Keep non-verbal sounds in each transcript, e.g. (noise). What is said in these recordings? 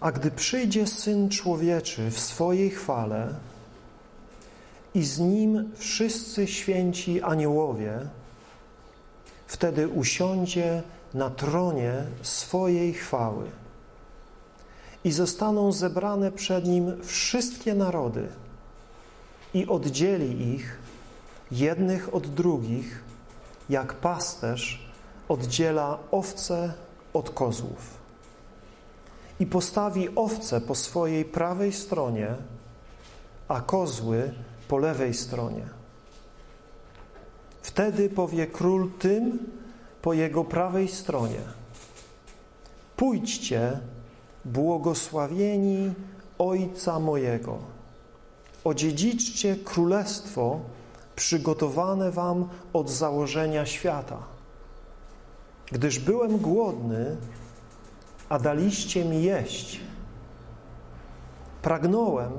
A gdy przyjdzie Syn Człowieczy w swojej chwale i z Nim wszyscy święci aniołowie, wtedy usiądzie na tronie swojej chwały i zostaną zebrane przed Nim wszystkie narody i oddzieli ich jednych od drugich, jak pasterz oddziela owce od kozłów. I postawi owce po swojej prawej stronie, a kozły po lewej stronie. Wtedy powie król tym po jego prawej stronie: Pójdźcie, błogosławieni Ojca mojego, odziedziczcie królestwo przygotowane wam od założenia świata. Gdyż byłem głodny, a daliście mi jeść. Pragnąłem,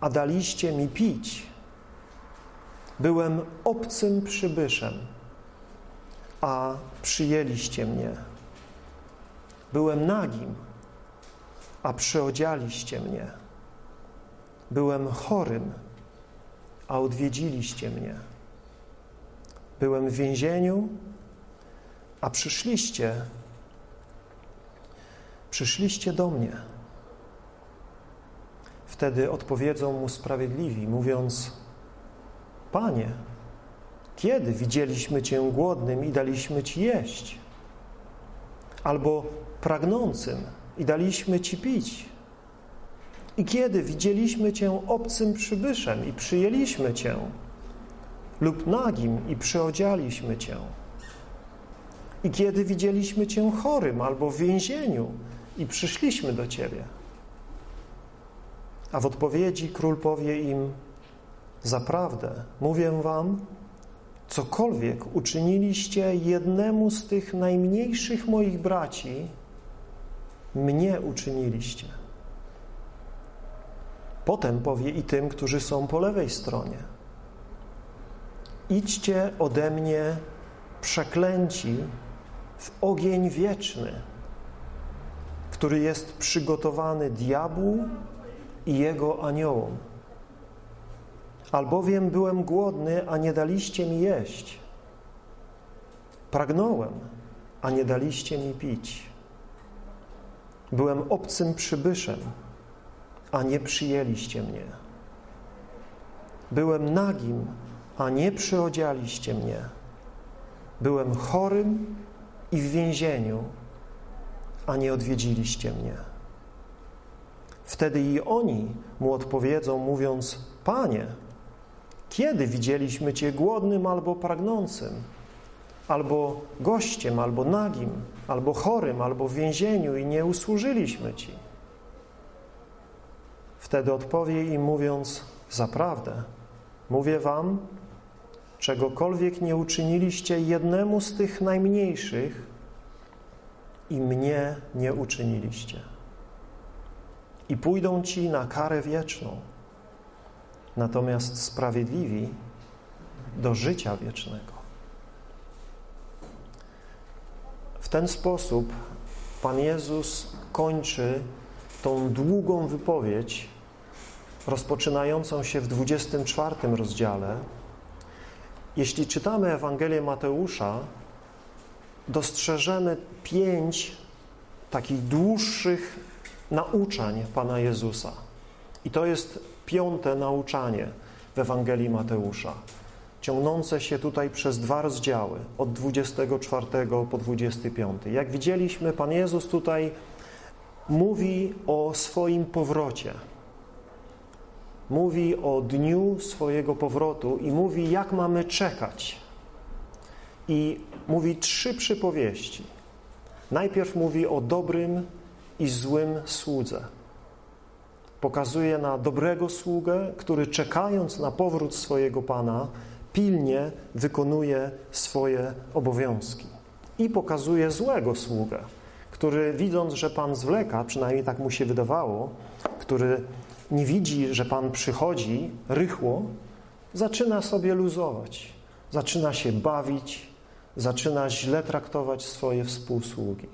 a daliście mi pić. Byłem obcym przybyszem, a przyjęliście mnie. Byłem nagim, a przyodzialiście mnie. Byłem chorym, a odwiedziliście mnie. Byłem w więzieniu, a przyszliście, przyszliście do mnie. Wtedy odpowiedzą mu sprawiedliwi, mówiąc: Panie, kiedy widzieliśmy Cię głodnym i daliśmy Ci jeść? Albo pragnącym i daliśmy Ci pić? I kiedy widzieliśmy Cię obcym przybyszem i przyjęliśmy Cię, lub nagim i przyodzialiśmy Cię? I kiedy widzieliśmy Cię chorym albo w więzieniu i przyszliśmy do Ciebie? A w odpowiedzi król powie im: Zaprawdę, mówię Wam, cokolwiek uczyniliście jednemu z tych najmniejszych moich braci, mnie uczyniliście. Potem powie i tym, którzy są po lewej stronie: Idźcie ode mnie, przeklęci, w ogień wieczny, który jest przygotowany diabłu i jego aniołom. Albowiem byłem głodny, a nie daliście mi jeść. Pragnąłem, a nie daliście mi pić. Byłem obcym przybyszem, a nie przyjęliście mnie. Byłem nagim, a nie przyodzialiście mnie. Byłem chorym i w więzieniu, a nie odwiedziliście mnie. Wtedy i oni mu odpowiedzą, mówiąc: Panie, kiedy widzieliśmy Cię głodnym albo pragnącym, albo gościem, albo nagim, albo chorym, albo w więzieniu i nie usłużyliśmy Ci? Wtedy odpowie im, mówiąc: Zaprawdę, mówię Wam, czegokolwiek nie uczyniliście jednemu z tych najmniejszych, i mnie nie uczyniliście. I pójdą ci na karę wieczną, natomiast sprawiedliwi do życia wiecznego. W ten sposób Pan Jezus kończy tą długą wypowiedź, rozpoczynającą się w 24 rozdziale. Jeśli czytamy Ewangelię Mateusza, dostrzeżemy pięć takich dłuższych nauczań Pana Jezusa. I to jest piąte nauczanie w Ewangelii Mateusza, ciągnące się tutaj przez dwa rozdziały, od 24 po 25. Jak widzieliśmy, Pan Jezus tutaj mówi o swoim powrocie. Mówi o dniu swojego powrotu i mówi, jak mamy czekać. I mówi trzy przypowieści. Najpierw mówi o dobrym i złym słudze. Pokazuje na dobrego sługę, który czekając na powrót swojego Pana, pilnie wykonuje swoje obowiązki. I pokazuje złego sługę, który widząc, że Pan zwleka, przynajmniej tak mu się wydawało, który nie widzi, że Pan przychodzi rychło, zaczyna sobie luzować, zaczyna się bawić, zaczyna źle traktować swoje współsługi.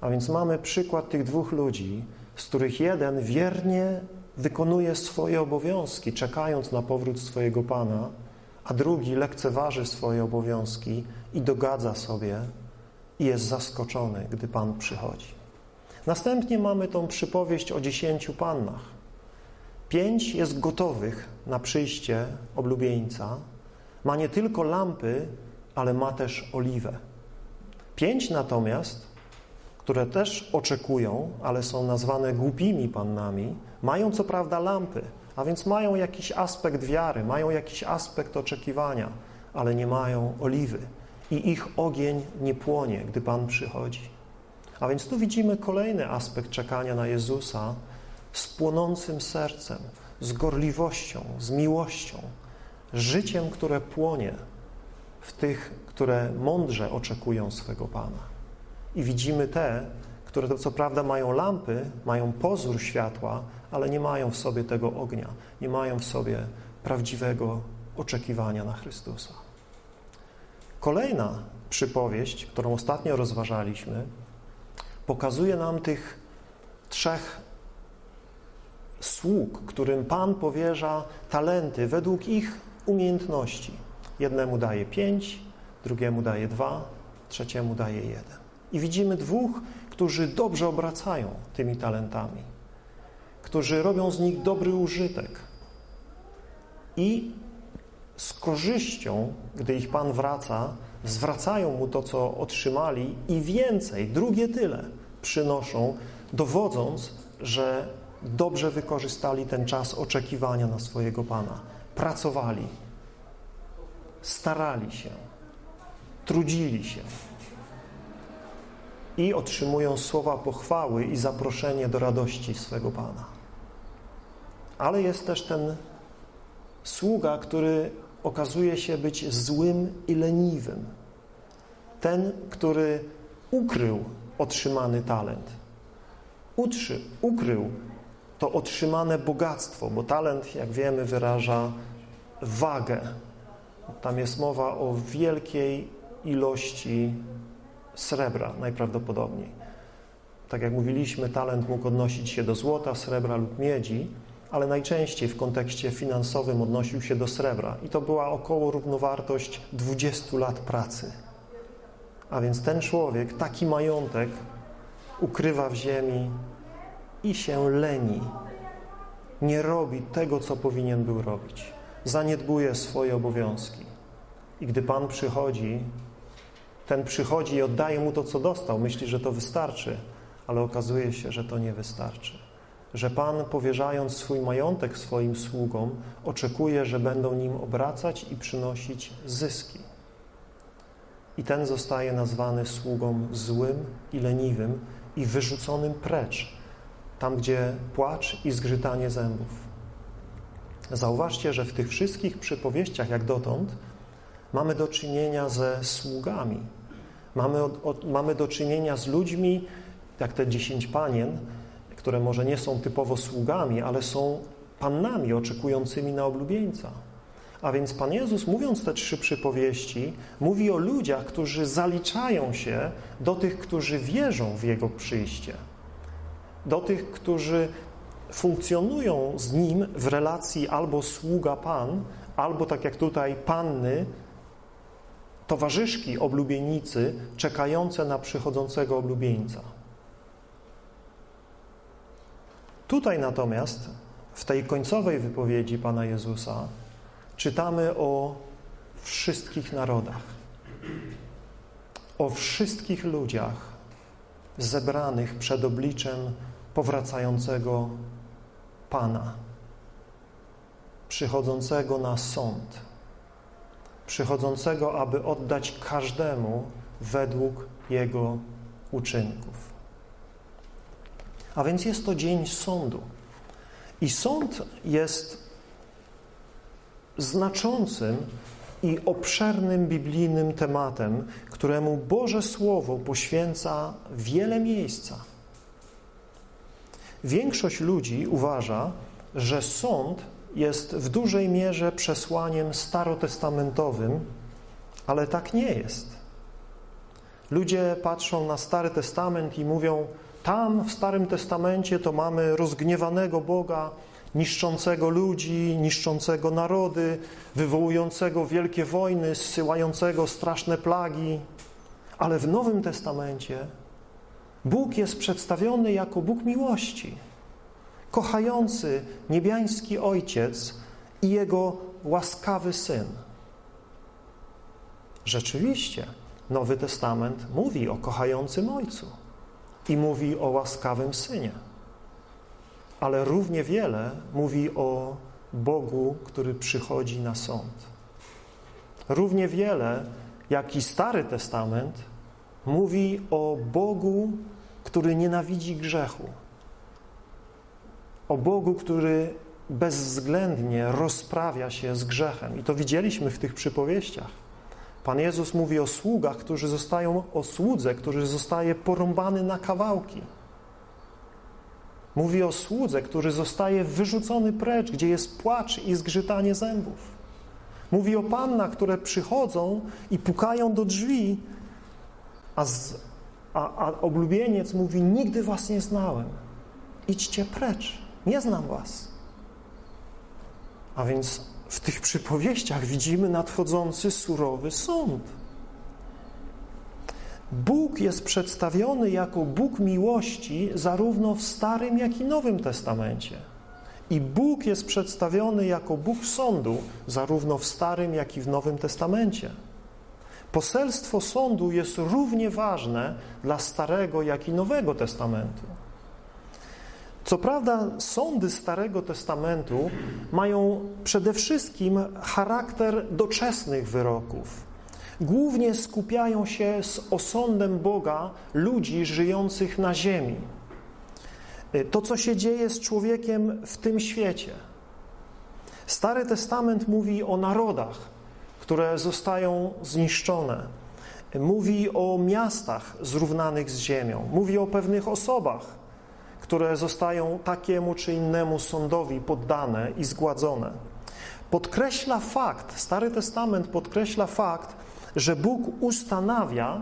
A więc mamy przykład tych dwóch ludzi, z których jeden wiernie wykonuje swoje obowiązki, czekając na powrót swojego Pana, a drugi lekceważy swoje obowiązki i dogadza sobie i jest zaskoczony, gdy Pan przychodzi. Następnie mamy tą przypowieść o dziesięciu pannach. Pięć jest gotowych na przyjście oblubieńca. Ma nie tylko lampy, ale ma też oliwę. Pięć natomiast, które też oczekują, ale są nazwane głupimi pannami, mają co prawda lampy, a więc mają jakiś aspekt wiary, mają jakiś aspekt oczekiwania, ale nie mają oliwy i ich ogień nie płonie, gdy Pan przychodzi. A więc tu widzimy kolejny aspekt czekania na Jezusa z płonącym sercem, z gorliwością, z miłością, życiem, które płonie w tych, które mądrze oczekują swego Pana. I widzimy te, które to co prawda mają lampy, mają pozór światła, ale nie mają w sobie tego ognia, nie mają w sobie prawdziwego oczekiwania na Chrystusa. Kolejna przypowieść, którą ostatnio rozważaliśmy, pokazuje nam tych trzech sług, którym Pan powierza talenty według ich umiejętności. Jednemu daje pięć, drugiemu daje dwa, trzeciemu daje jeden. I widzimy dwóch, którzy dobrze obracają tymi talentami, którzy robią z nich dobry użytek i z korzyścią, gdy ich Pan wraca, zwracają mu to, co otrzymali i więcej, drugie tyle przynoszą, dowodząc, że dobrze wykorzystali ten czas oczekiwania na swojego Pana. Pracowali, starali się, trudzili się i otrzymują słowa pochwały i zaproszenie do radości swego Pana. Ale jest też ten sługa, który okazuje się być złym i leniwym. Ten, który ukrył otrzymany talent. Utrzy, ukrył to otrzymane bogactwo, bo talent, jak wiemy, wyraża wagę. Tam jest mowa o wielkiej ilości srebra najprawdopodobniej. Tak jak mówiliśmy, talent mógł odnosić się do złota, srebra lub miedzi, ale najczęściej w kontekście finansowym odnosił się do srebra i to była około równowartość 20 lat pracy. A więc ten człowiek taki majątek ukrywa w ziemi i się leni. Nie robi tego, co powinien był robić. Zaniedbuje swoje obowiązki. I gdy Pan przychodzi, ten przychodzi i oddaje mu to, co dostał. Myśli, że to wystarczy, ale okazuje się, że to nie wystarczy. Że Pan, powierzając swój majątek swoim sługom, oczekuje, że będą nim obracać i przynosić zyski. I ten zostaje nazwany sługą złym i leniwym i wyrzuconym precz, tam gdzie płacz i zgrzytanie zębów. Zauważcie, że w tych wszystkich przypowieściach, jak dotąd, mamy do czynienia ze sługami. Mamy, od, od, mamy do czynienia z ludźmi, jak te dziesięć panien, które może nie są typowo sługami, ale są pannami oczekującymi na oblubieńca. A więc Pan Jezus, mówiąc te trzy przypowieści, mówi o ludziach, którzy zaliczają się do tych, którzy wierzą w Jego przyjście. Do tych, którzy funkcjonują z Nim w relacji albo sługa-pan, albo tak jak tutaj panny, towarzyszki oblubienicy czekające na przychodzącego oblubieńca. Tutaj natomiast, w tej końcowej wypowiedzi Pana Jezusa, czytamy o wszystkich narodach, o wszystkich ludziach zebranych przed obliczem powracającego Pana, przychodzącego na sąd, przychodzącego, aby oddać każdemu według jego uczynków. A więc jest to dzień sądu. I sąd jest znaczącym i obszernym biblijnym tematem, któremu Boże Słowo poświęca wiele miejsca. Większość ludzi uważa, że sąd jest w dużej mierze przesłaniem starotestamentowym, ale tak nie jest. Ludzie patrzą na Stary Testament i mówią, tam w Starym Testamencie to mamy rozgniewanego Boga, niszczącego ludzi, niszczącego narody, wywołującego wielkie wojny, zsyłającego straszne plagi. Ale w Nowym Testamencie Bóg jest przedstawiony jako Bóg miłości, kochający niebiański Ojciec i Jego łaskawy Syn. Rzeczywiście, Nowy Testament mówi o kochającym Ojcu i mówi o łaskawym Synie, ale równie wiele mówi o Bogu, który przychodzi na sąd. Równie wiele, jak i Stary Testament, mówi o Bogu, który nienawidzi grzechu, o Bogu, który bezwzględnie rozprawia się z grzechem. I to widzieliśmy w tych przypowieściach. Pan Jezus mówi o sługach, którzy zostają, o słudze, który zostaje porąbany na kawałki. Mówi o słudze, który zostaje wyrzucony precz, gdzie jest płacz i zgrzytanie zębów. Mówi o pannach, które przychodzą i pukają do drzwi, a, z, a, a oblubieniec mówi: Nigdy was nie znałem. Idźcie precz, nie znam was. A więc w tych przypowieściach widzimy nadchodzący surowy sąd. Bóg jest przedstawiony jako Bóg miłości zarówno w Starym, jak i Nowym Testamencie. I Bóg jest przedstawiony jako Bóg sądu zarówno w Starym, jak i w Nowym Testamencie. Poselstwo sądu jest równie ważne dla Starego, jak i Nowego Testamentu. Co prawda, sądy Starego Testamentu mają przede wszystkim charakter doczesnych wyroków. Głównie skupiają się z osądem Boga ludzi żyjących na ziemi. To, co się dzieje z człowiekiem w tym świecie. Stary Testament mówi o narodach, które zostają zniszczone. Mówi o miastach zrównanych z ziemią. Mówi o pewnych osobach, które zostają takiemu czy innemu sądowi poddane i zgładzone. Podkreśla fakt, Stary Testament podkreśla fakt, że Bóg ustanawia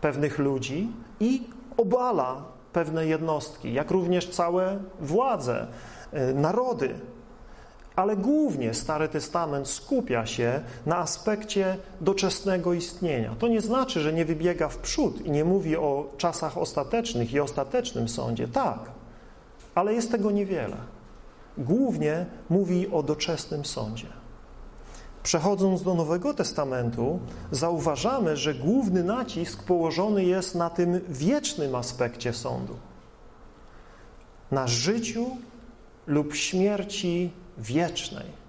pewnych ludzi i obala pewne jednostki, jak również całe władze, y, narody. Ale głównie Stary Testament skupia się na aspekcie doczesnego istnienia. To nie znaczy, że nie wybiega w przód i nie mówi o czasach ostatecznych i ostatecznym sądzie. Tak, ale jest tego niewiele. Głównie mówi o doczesnym sądzie. Przechodząc do Nowego Testamentu, zauważamy, że główny nacisk położony jest na tym wiecznym aspekcie sądu. Na życiu lub śmierci wiecznej.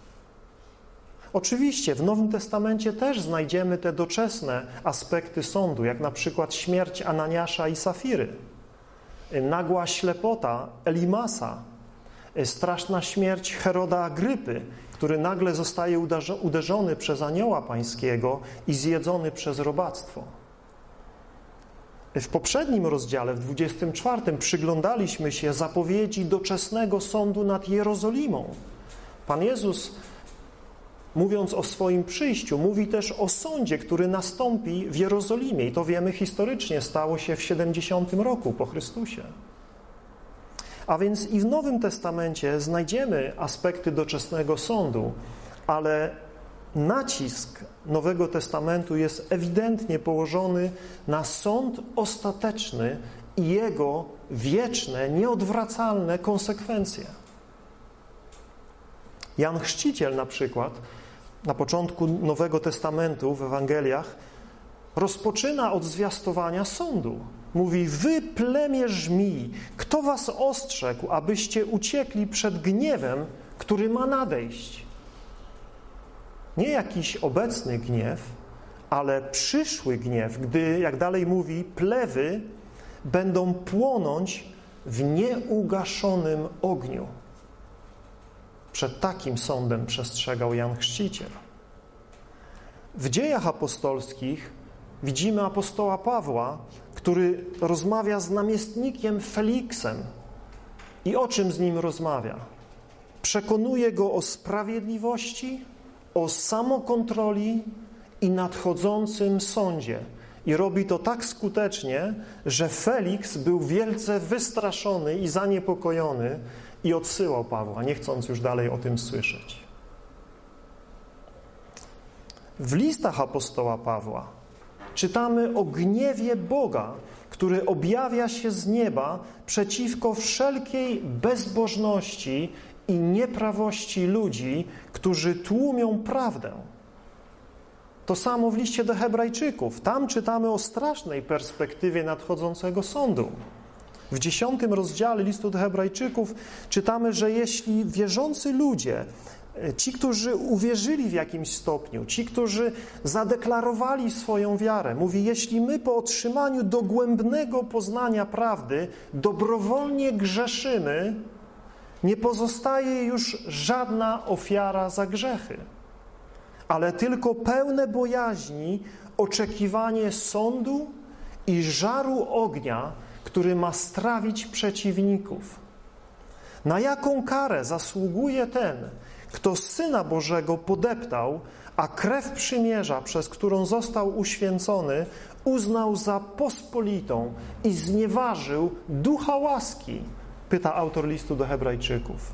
Oczywiście w Nowym Testamencie też znajdziemy te doczesne aspekty sądu, jak na przykład śmierć Ananiasza i Safiry, nagła ślepota Elimasa, straszna śmierć Heroda Agrypy, który nagle zostaje uderzony przez anioła pańskiego i zjedzony przez robactwo. W poprzednim rozdziale, w 24, przyglądaliśmy się zapowiedzi doczesnego sądu nad Jerozolimą. Pan Jezus, mówiąc o swoim przyjściu, mówi też o sądzie, który nastąpi w Jerozolimie. I to wiemy historycznie, stało się w 70 roku po Chrystusie. A więc i w Nowym Testamencie znajdziemy aspekty doczesnego sądu, ale nacisk Nowego Testamentu jest ewidentnie położony na sąd ostateczny i jego wieczne, nieodwracalne konsekwencje. Jan Chrzciciel na przykład na początku Nowego Testamentu w Ewangeliach rozpoczyna od zwiastowania sądu. Mówi, wy plemię kto was ostrzegł, abyście uciekli przed gniewem, który ma nadejść? Nie jakiś obecny gniew, ale przyszły gniew, gdy, jak dalej mówi, plewy będą płonąć w nieugaszonym ogniu. Przed takim sądem przestrzegał Jan Chrzciciel. W dziejach apostolskich widzimy apostoła Pawła, który rozmawia z namiestnikiem Feliksem. I o czym z nim rozmawia? Przekonuje go o sprawiedliwości, o samokontroli i nadchodzącym sądzie. I robi to tak skutecznie, że Felix był wielce wystraszony i zaniepokojony i odsyłał Pawła, nie chcąc już dalej o tym słyszeć. W listach apostoła Pawła czytamy o gniewie Boga, który objawia się z nieba przeciwko wszelkiej bezbożności i nieprawości ludzi, którzy tłumią prawdę. To samo w liście do Hebrajczyków. Tam czytamy o strasznej perspektywie nadchodzącego sądu. W dziesiątym rozdziale listu do Hebrajczyków czytamy, że jeśli wierzący ludzie, e, ci, którzy uwierzyli w jakimś stopniu, ci, którzy zadeklarowali swoją wiarę, mówi, jeśli my po otrzymaniu dogłębnego poznania prawdy dobrowolnie grzeszymy, nie pozostaje już żadna ofiara za grzechy, ale tylko pełne bojaźni oczekiwanie sądu i żaru ognia, który ma strawić przeciwników. Na jaką karę zasługuje ten, kto Syna Bożego podeptał, a krew przymierza, przez którą został uświęcony, uznał za pospolitą i znieważył ducha łaski, pyta autor listu do Hebrajczyków.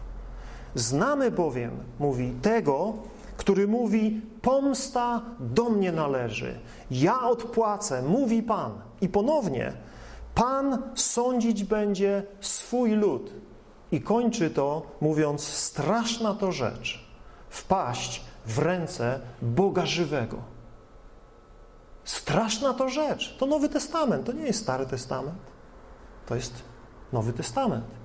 Znamy bowiem, mówi, tego, który mówi: Pomsta do mnie należy, ja odpłacę, mówi Pan. I ponownie, Pan sądzić będzie swój lud. I kończy to mówiąc: Straszna to rzecz wpaść w ręce Boga żywego. Straszna to rzecz. To Nowy Testament, to nie jest Stary Testament. To jest Nowy Testament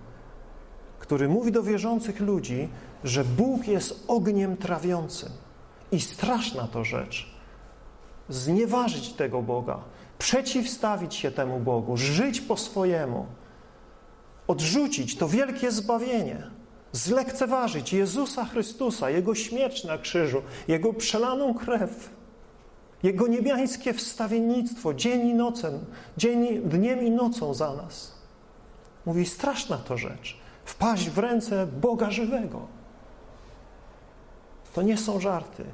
który mówi do wierzących ludzi, że Bóg jest ogniem trawiącym. I straszna to rzecz. Znieważyć tego Boga, przeciwstawić się temu Bogu, żyć po swojemu, odrzucić to wielkie zbawienie, zlekceważyć Jezusa Chrystusa, Jego śmierć na krzyżu, Jego przelaną krew, Jego niebiańskie wstawiennictwo dzień i nocą, dzień, dniem i nocą za nas. Mówi, straszna to rzecz wpaść w ręce Boga żywego. To nie są żarty.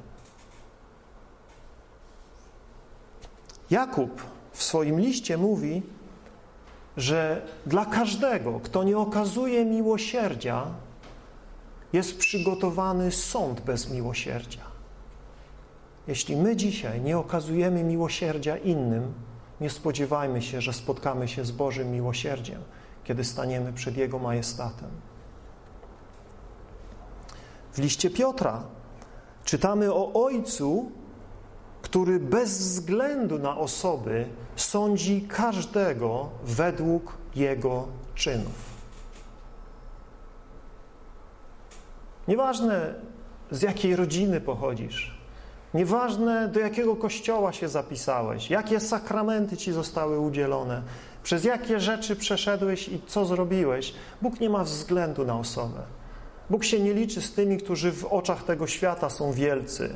Jakub w swoim liście mówi, że dla każdego, kto nie okazuje miłosierdzia, jest przygotowany sąd bez miłosierdzia. Jeśli my dzisiaj nie okazujemy miłosierdzia innym, nie spodziewajmy się, że spotkamy się z Bożym miłosierdziem kiedy staniemy przed Jego majestatem. W liście Piotra czytamy o Ojcu, który bez względu na osoby sądzi każdego według jego czynów. Nieważne z jakiej rodziny pochodzisz, nieważne do jakiego kościoła się zapisałeś, jakie sakramenty ci zostały udzielone, przez jakie rzeczy przeszedłeś i co zrobiłeś, Bóg nie ma względu na osobę. Bóg się nie liczy z tymi, którzy w oczach tego świata są wielcy.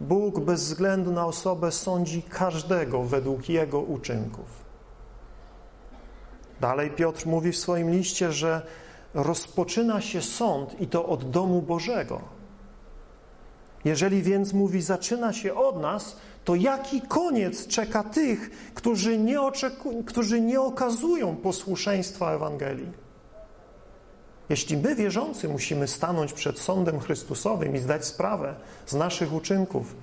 Bóg bez względu na osobę sądzi każdego według jego uczynków. Dalej Piotr mówi w swoim liście, że rozpoczyna się sąd i to od domu Bożego. Jeżeli więc mówi, zaczyna się od nas, to jaki koniec czeka tych, którzy nie, oczeku- którzy nie okazują posłuszeństwa Ewangelii? Jeśli my, wierzący, musimy stanąć przed sądem Chrystusowym i zdać sprawę z naszych uczynków,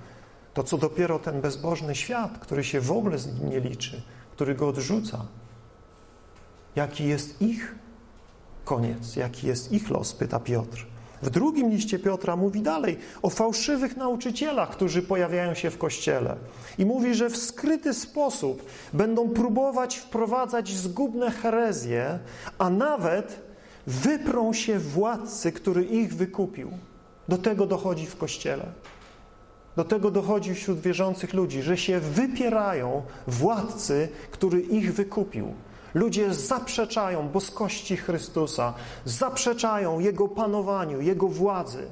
to co dopiero ten bezbożny świat, który się w ogóle z nim nie liczy, który go odrzuca, jaki jest ich koniec, jaki jest ich los, pyta Piotr. W drugim liście Piotra mówi dalej o fałszywych nauczycielach, którzy pojawiają się w kościele. I mówi, że w skryty sposób będą próbować wprowadzać zgubne herezje, a nawet wyprą się władcy, który ich wykupił. Do tego dochodzi w kościele. Do tego dochodzi wśród wierzących ludzi, że się wypierają władcy, który ich wykupił. Ludzie zaprzeczają boskości Chrystusa, zaprzeczają Jego panowaniu, Jego władzy.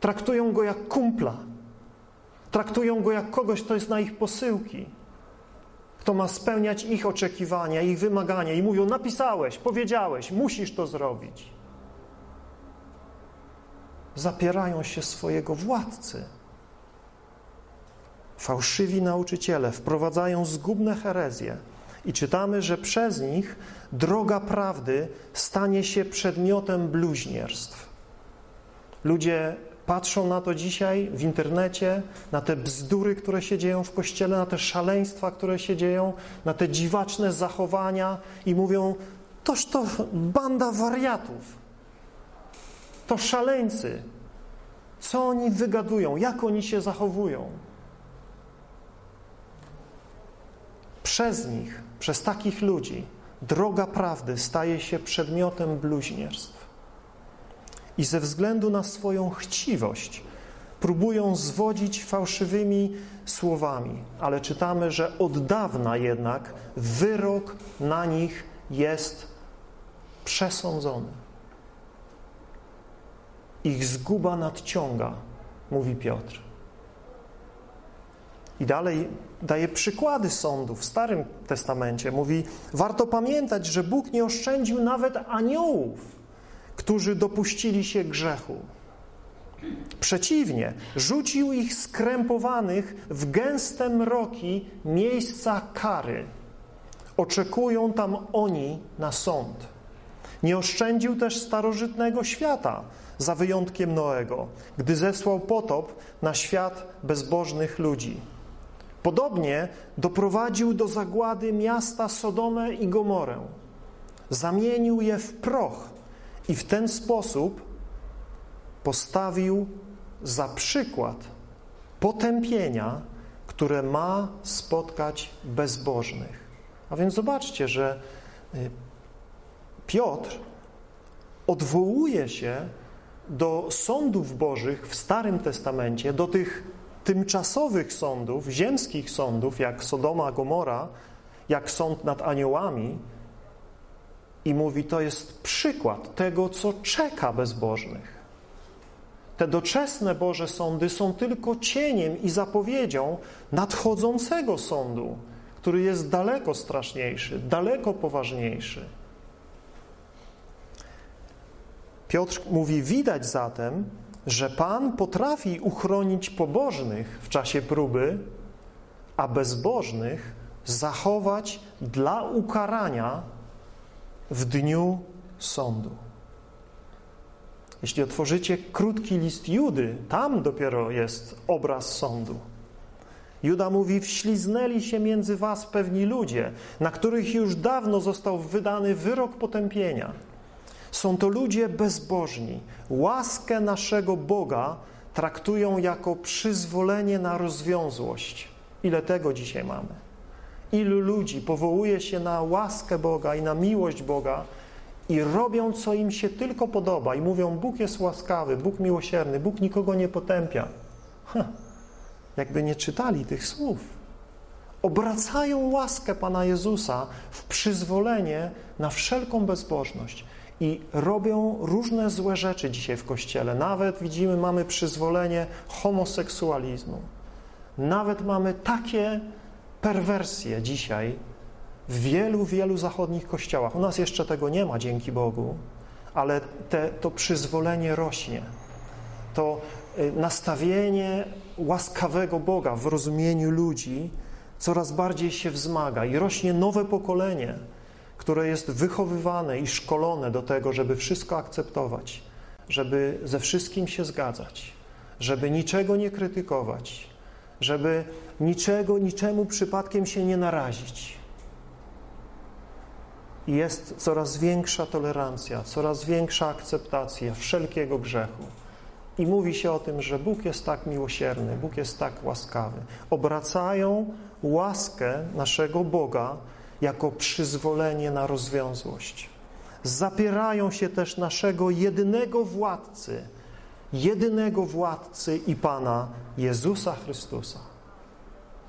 Traktują Go jak kumpla. Traktują Go jak kogoś, kto jest na ich posyłki. Kto ma spełniać ich oczekiwania, ich wymagania i mówią, napisałeś, powiedziałeś, musisz to zrobić. Zapierają się swojego władcy. fałszywi nauczyciele wprowadzają zgubne herezje i czytamy, że przez nich droga prawdy stanie się przedmiotem bluźnierstw. Ludzie patrzą na to dzisiaj w internecie, na te bzdury, które się dzieją w kościele, na te szaleństwa, które się dzieją, na te dziwaczne zachowania i mówią: Toż to banda wariatów, to szaleńcy. Co oni wygadują, jak oni się zachowują? Przez nich, przez takich ludzi, droga prawdy staje się przedmiotem bluźnierstw. I ze względu na swoją chciwość próbują zwodzić fałszywymi słowami, ale czytamy, że od dawna jednak wyrok na nich jest przesądzony. Ich zguba nadciąga, mówi Piotr. I dalej daje przykłady sądów w Starym Testamencie. Mówi, warto pamiętać, że Bóg nie oszczędził nawet aniołów, którzy dopuścili się grzechu. Przeciwnie, rzucił ich skrępowanych w gęste mroki miejsca kary. Oczekują tam oni na sąd. Nie oszczędził też starożytnego świata, za wyjątkiem Noego, gdy zesłał potop na świat bezbożnych ludzi. Podobnie doprowadził do zagłady miasta Sodomę i Gomorę. Zamienił je w proch i w ten sposób postawił za przykład potępienia, które ma spotkać bezbożnych. A więc zobaczcie, że y, Piotr odwołuje się do sądów bożych w Starym Testamencie, do tych tymczasowych sądów, ziemskich sądów, jak Sodoma, Gomora, jak sąd nad aniołami, i mówi, to jest przykład tego, co czeka bezbożnych. Te doczesne Boże sądy są tylko cieniem i zapowiedzią nadchodzącego sądu, który jest daleko straszniejszy, daleko poważniejszy. Piotr mówi: Widać zatem, że Pan potrafi uchronić pobożnych w czasie próby, a bezbożnych zachować dla ukarania w dniu sądu. Jeśli otworzycie krótki list Judy, tam dopiero jest obraz sądu. Juda mówi: Wśliznęli się między was pewni ludzie, na których już dawno został wydany wyrok potępienia. Są to ludzie bezbożni. Łaskę naszego Boga traktują jako przyzwolenie na rozwiązłość. Ile tego dzisiaj mamy? Ilu ludzi powołuje się na łaskę Boga i na miłość Boga i robią, co im się tylko podoba i mówią, Bóg jest łaskawy, Bóg miłosierny, Bóg nikogo nie potępia. Ha, jakby nie czytali tych słów. Obracają łaskę Pana Jezusa w przyzwolenie na wszelką bezbożność i robią różne złe rzeczy dzisiaj w Kościele. Nawet widzimy, mamy przyzwolenie homoseksualizmu. Nawet mamy takie perwersje dzisiaj w wielu, wielu zachodnich kościołach. U nas jeszcze tego nie ma, dzięki Bogu, ale te, to przyzwolenie rośnie. To y, nastawienie łaskawego Boga w rozumieniu ludzi coraz bardziej się wzmaga i rośnie nowe pokolenie, które jest wychowywane i szkolone do tego, żeby wszystko akceptować, żeby ze wszystkim się zgadzać, żeby niczego nie krytykować, żeby niczego, niczemu przypadkiem się nie narazić. Jest coraz większa tolerancja, coraz większa akceptacja wszelkiego grzechu. I mówi się o tym, że Bóg jest tak miłosierny, Bóg jest tak łaskawy. Obracają łaskę naszego Boga jako przyzwolenie na rozwiązłość. Zapierają się też naszego jedynego władcy, jedynego władcy i Pana Jezusa Chrystusa.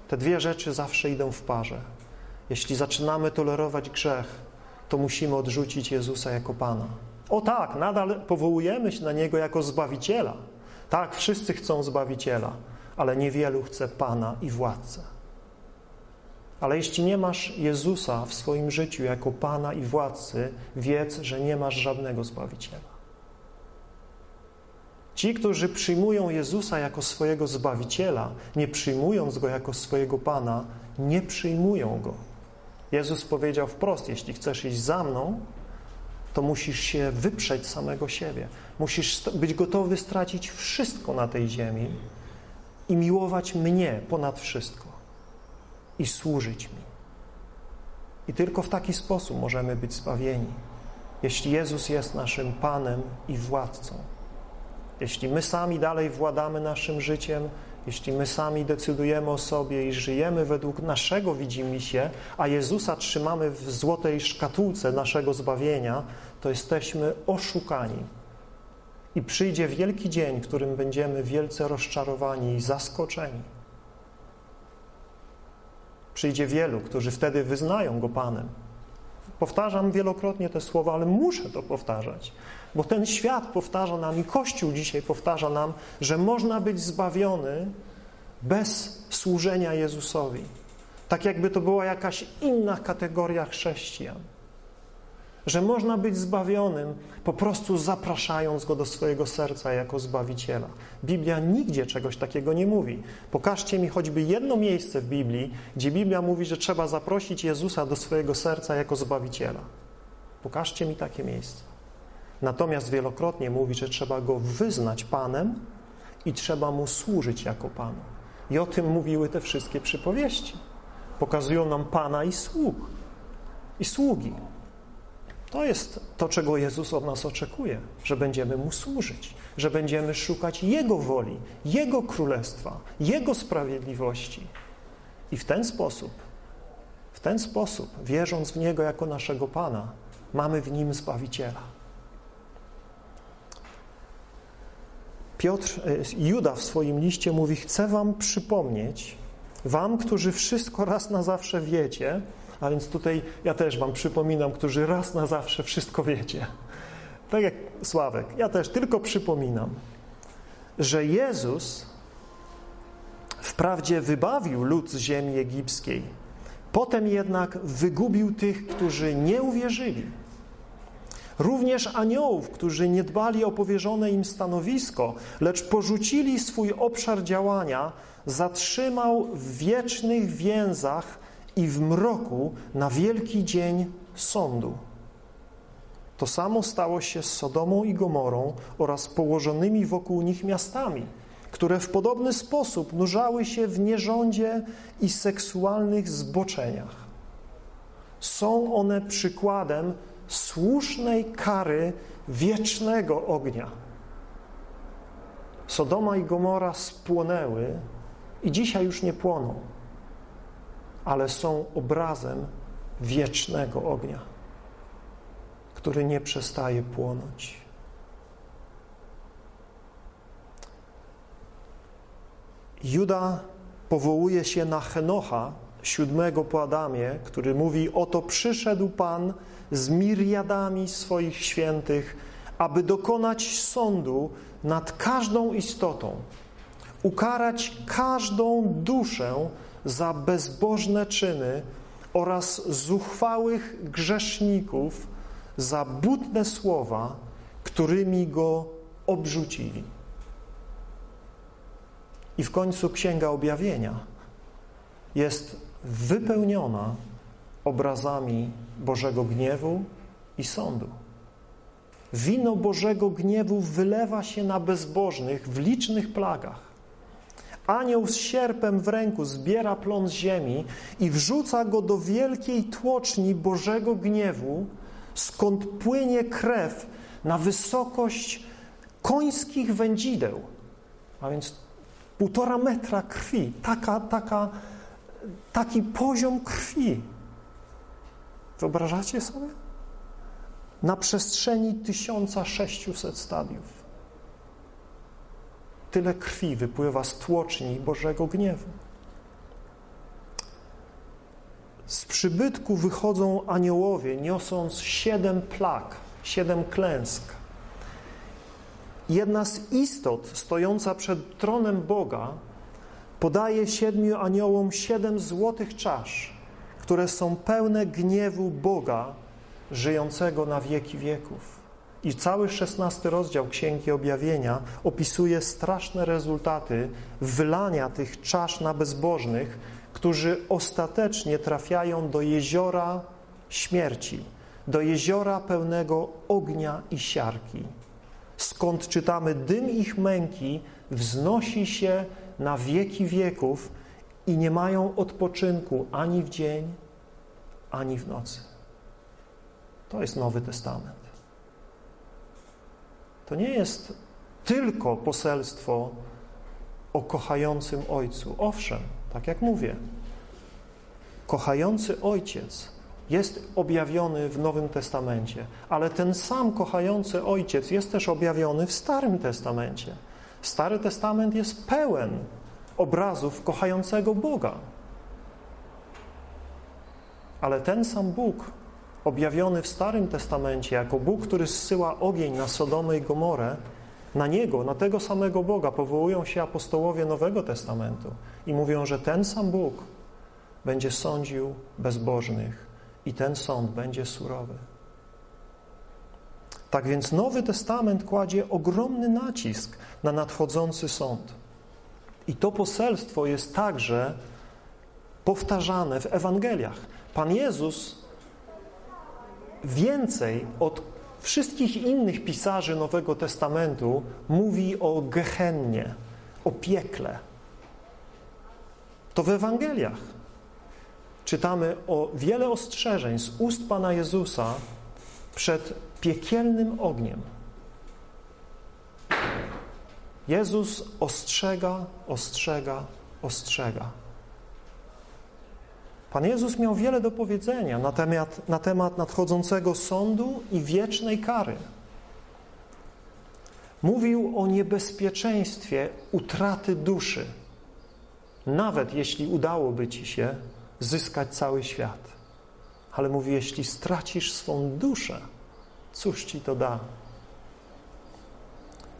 Te dwie rzeczy zawsze idą w parze. Jeśli zaczynamy tolerować grzech, to musimy odrzucić Jezusa jako Pana. O tak, nadal powołujemy się na Niego jako Zbawiciela. Tak, wszyscy chcą Zbawiciela, ale niewielu chce Pana i Władcę. Ale jeśli nie masz Jezusa w swoim życiu jako Pana i Władcy, wiedz, że nie masz żadnego Zbawiciela. Ci, którzy przyjmują Jezusa jako swojego Zbawiciela, nie przyjmując Go jako swojego Pana, nie przyjmują Go. Jezus powiedział wprost, jeśli chcesz iść za mną, to musisz się wyprzeć samego siebie. Musisz być gotowy stracić wszystko na tej ziemi i miłować mnie ponad wszystko i służyć mi. I tylko w taki sposób możemy być zbawieni. Jeśli Jezus jest naszym Panem i władcą. Jeśli my sami dalej władamy naszym życiem, jeśli my sami decydujemy o sobie i żyjemy według naszego widzimisię, a Jezusa trzymamy w złotej szkatułce naszego zbawienia, to jesteśmy oszukani. I przyjdzie wielki dzień, w którym będziemy wielce rozczarowani i zaskoczeni. Przyjdzie wielu, którzy wtedy wyznają Go Panem. Powtarzam wielokrotnie te słowa, ale muszę to powtarzać, bo ten świat powtarza nam i Kościół dzisiaj powtarza nam, że można być zbawiony bez służenia Jezusowi. Tak jakby to była jakaś inna kategoria chrześcijan że można być zbawionym po prostu zapraszając Go do swojego serca jako Zbawiciela. Biblia nigdzie czegoś takiego nie mówi. Pokażcie mi choćby jedno miejsce w Biblii, gdzie Biblia mówi, że trzeba zaprosić Jezusa do swojego serca jako Zbawiciela. Pokażcie mi takie miejsce. Natomiast wielokrotnie mówi, że trzeba Go wyznać Panem i trzeba Mu służyć jako Panu. I o tym mówiły te wszystkie przypowieści. Pokazują nam Pana i sług. I sługi. To jest to, czego Jezus od nas oczekuje, że będziemy Mu służyć, że będziemy szukać Jego woli, Jego królestwa, Jego sprawiedliwości. I w ten sposób, w ten sposób, wierząc w Niego jako naszego Pana, mamy w Nim Zbawiciela. Piotr, e, Juda w swoim liście mówi, chcę wam przypomnieć, wam, którzy wszystko raz na zawsze wiecie, a więc tutaj ja też Wam przypominam, którzy raz na zawsze wszystko wiecie. Tak jak Sławek, ja też tylko przypominam, że Jezus wprawdzie wybawił lud z ziemi egipskiej, potem jednak wygubił tych, którzy nie uwierzyli. Również aniołów, którzy nie dbali o powierzone im stanowisko, lecz porzucili swój obszar działania, zatrzymał w wiecznych więzach i w mroku na wielki dzień sądu. To samo stało się z Sodomą i Gomorą oraz położonymi wokół nich miastami, które w podobny sposób nurzały się w nierządzie i seksualnych zboczeniach. Są one przykładem słusznej kary wiecznego ognia. Sodoma i Gomora spłonęły i dzisiaj już nie płoną ale są obrazem wiecznego ognia, który nie przestaje płonąć. Juda powołuje się na Henocha, siódmego po Adamie, który mówi: Oto przyszedł Pan z miriadami swoich świętych, aby dokonać sądu nad każdą istotą, ukarać każdą duszę za bezbożne czyny oraz zuchwałych grzeszników za butne słowa, którymi go obrzucili. I w końcu Księga Objawienia jest wypełniona obrazami Bożego gniewu i sądu. Wino Bożego gniewu wylewa się na bezbożnych w licznych plagach. Anioł z sierpem w ręku zbiera plon z ziemi i wrzuca go do wielkiej tłoczni Bożego gniewu, skąd płynie krew na wysokość końskich wędzideł, a więc półtora metra krwi, taka, taka, taki poziom krwi. Wyobrażacie sobie? Na przestrzeni 1600 stadiów. Tyle krwi wypływa z tłoczni Bożego gniewu. Z przybytku wychodzą aniołowie, niosąc siedem plag, siedem klęsk. Jedna z istot stojąca przed tronem Boga podaje siedmiu aniołom siedem złotych czasz, które są pełne gniewu Boga żyjącego na wieki wieków. I cały szesnasty rozdział Księgi Objawienia opisuje straszne rezultaty wylania tych czasz na bezbożnych, którzy ostatecznie trafiają do jeziora śmierci, do jeziora pełnego ognia i siarki, skąd czytamy dym ich męki wznosi się na wieki wieków i nie mają odpoczynku ani w dzień, ani w nocy. To jest Nowy Testament. To nie jest tylko poselstwo o kochającym Ojcu. Owszem, tak jak mówię, kochający Ojciec jest objawiony w Nowym Testamencie, ale ten sam kochający Ojciec jest też objawiony w Starym Testamencie. Stary Testament jest pełen obrazów kochającego Boga. Ale ten sam Bóg, objawiony w Starym Testamencie jako Bóg, który zsyła ogień na Sodomę i Gomorę, na Niego, na tego samego Boga powołują się apostołowie Nowego Testamentu i mówią, że ten sam Bóg będzie sądził bezbożnych i ten sąd będzie surowy. Tak więc Nowy Testament kładzie ogromny nacisk na nadchodzący sąd. I to poselstwo jest także powtarzane w Ewangeliach. Pan Jezus więcej od wszystkich innych pisarzy Nowego Testamentu mówi o Gehennie, o piekle. To w Ewangeliach czytamy o wiele ostrzeżeń z ust Pana Jezusa przed piekielnym ogniem. Jezus ostrzega, ostrzega, ostrzega. Pan Jezus miał wiele do powiedzenia na temat, na temat nadchodzącego sądu i wiecznej kary. Mówił o niebezpieczeństwie utraty duszy, nawet jeśli udałoby ci się zyskać cały świat. Ale mówi, jeśli stracisz swą duszę, cóż ci to da?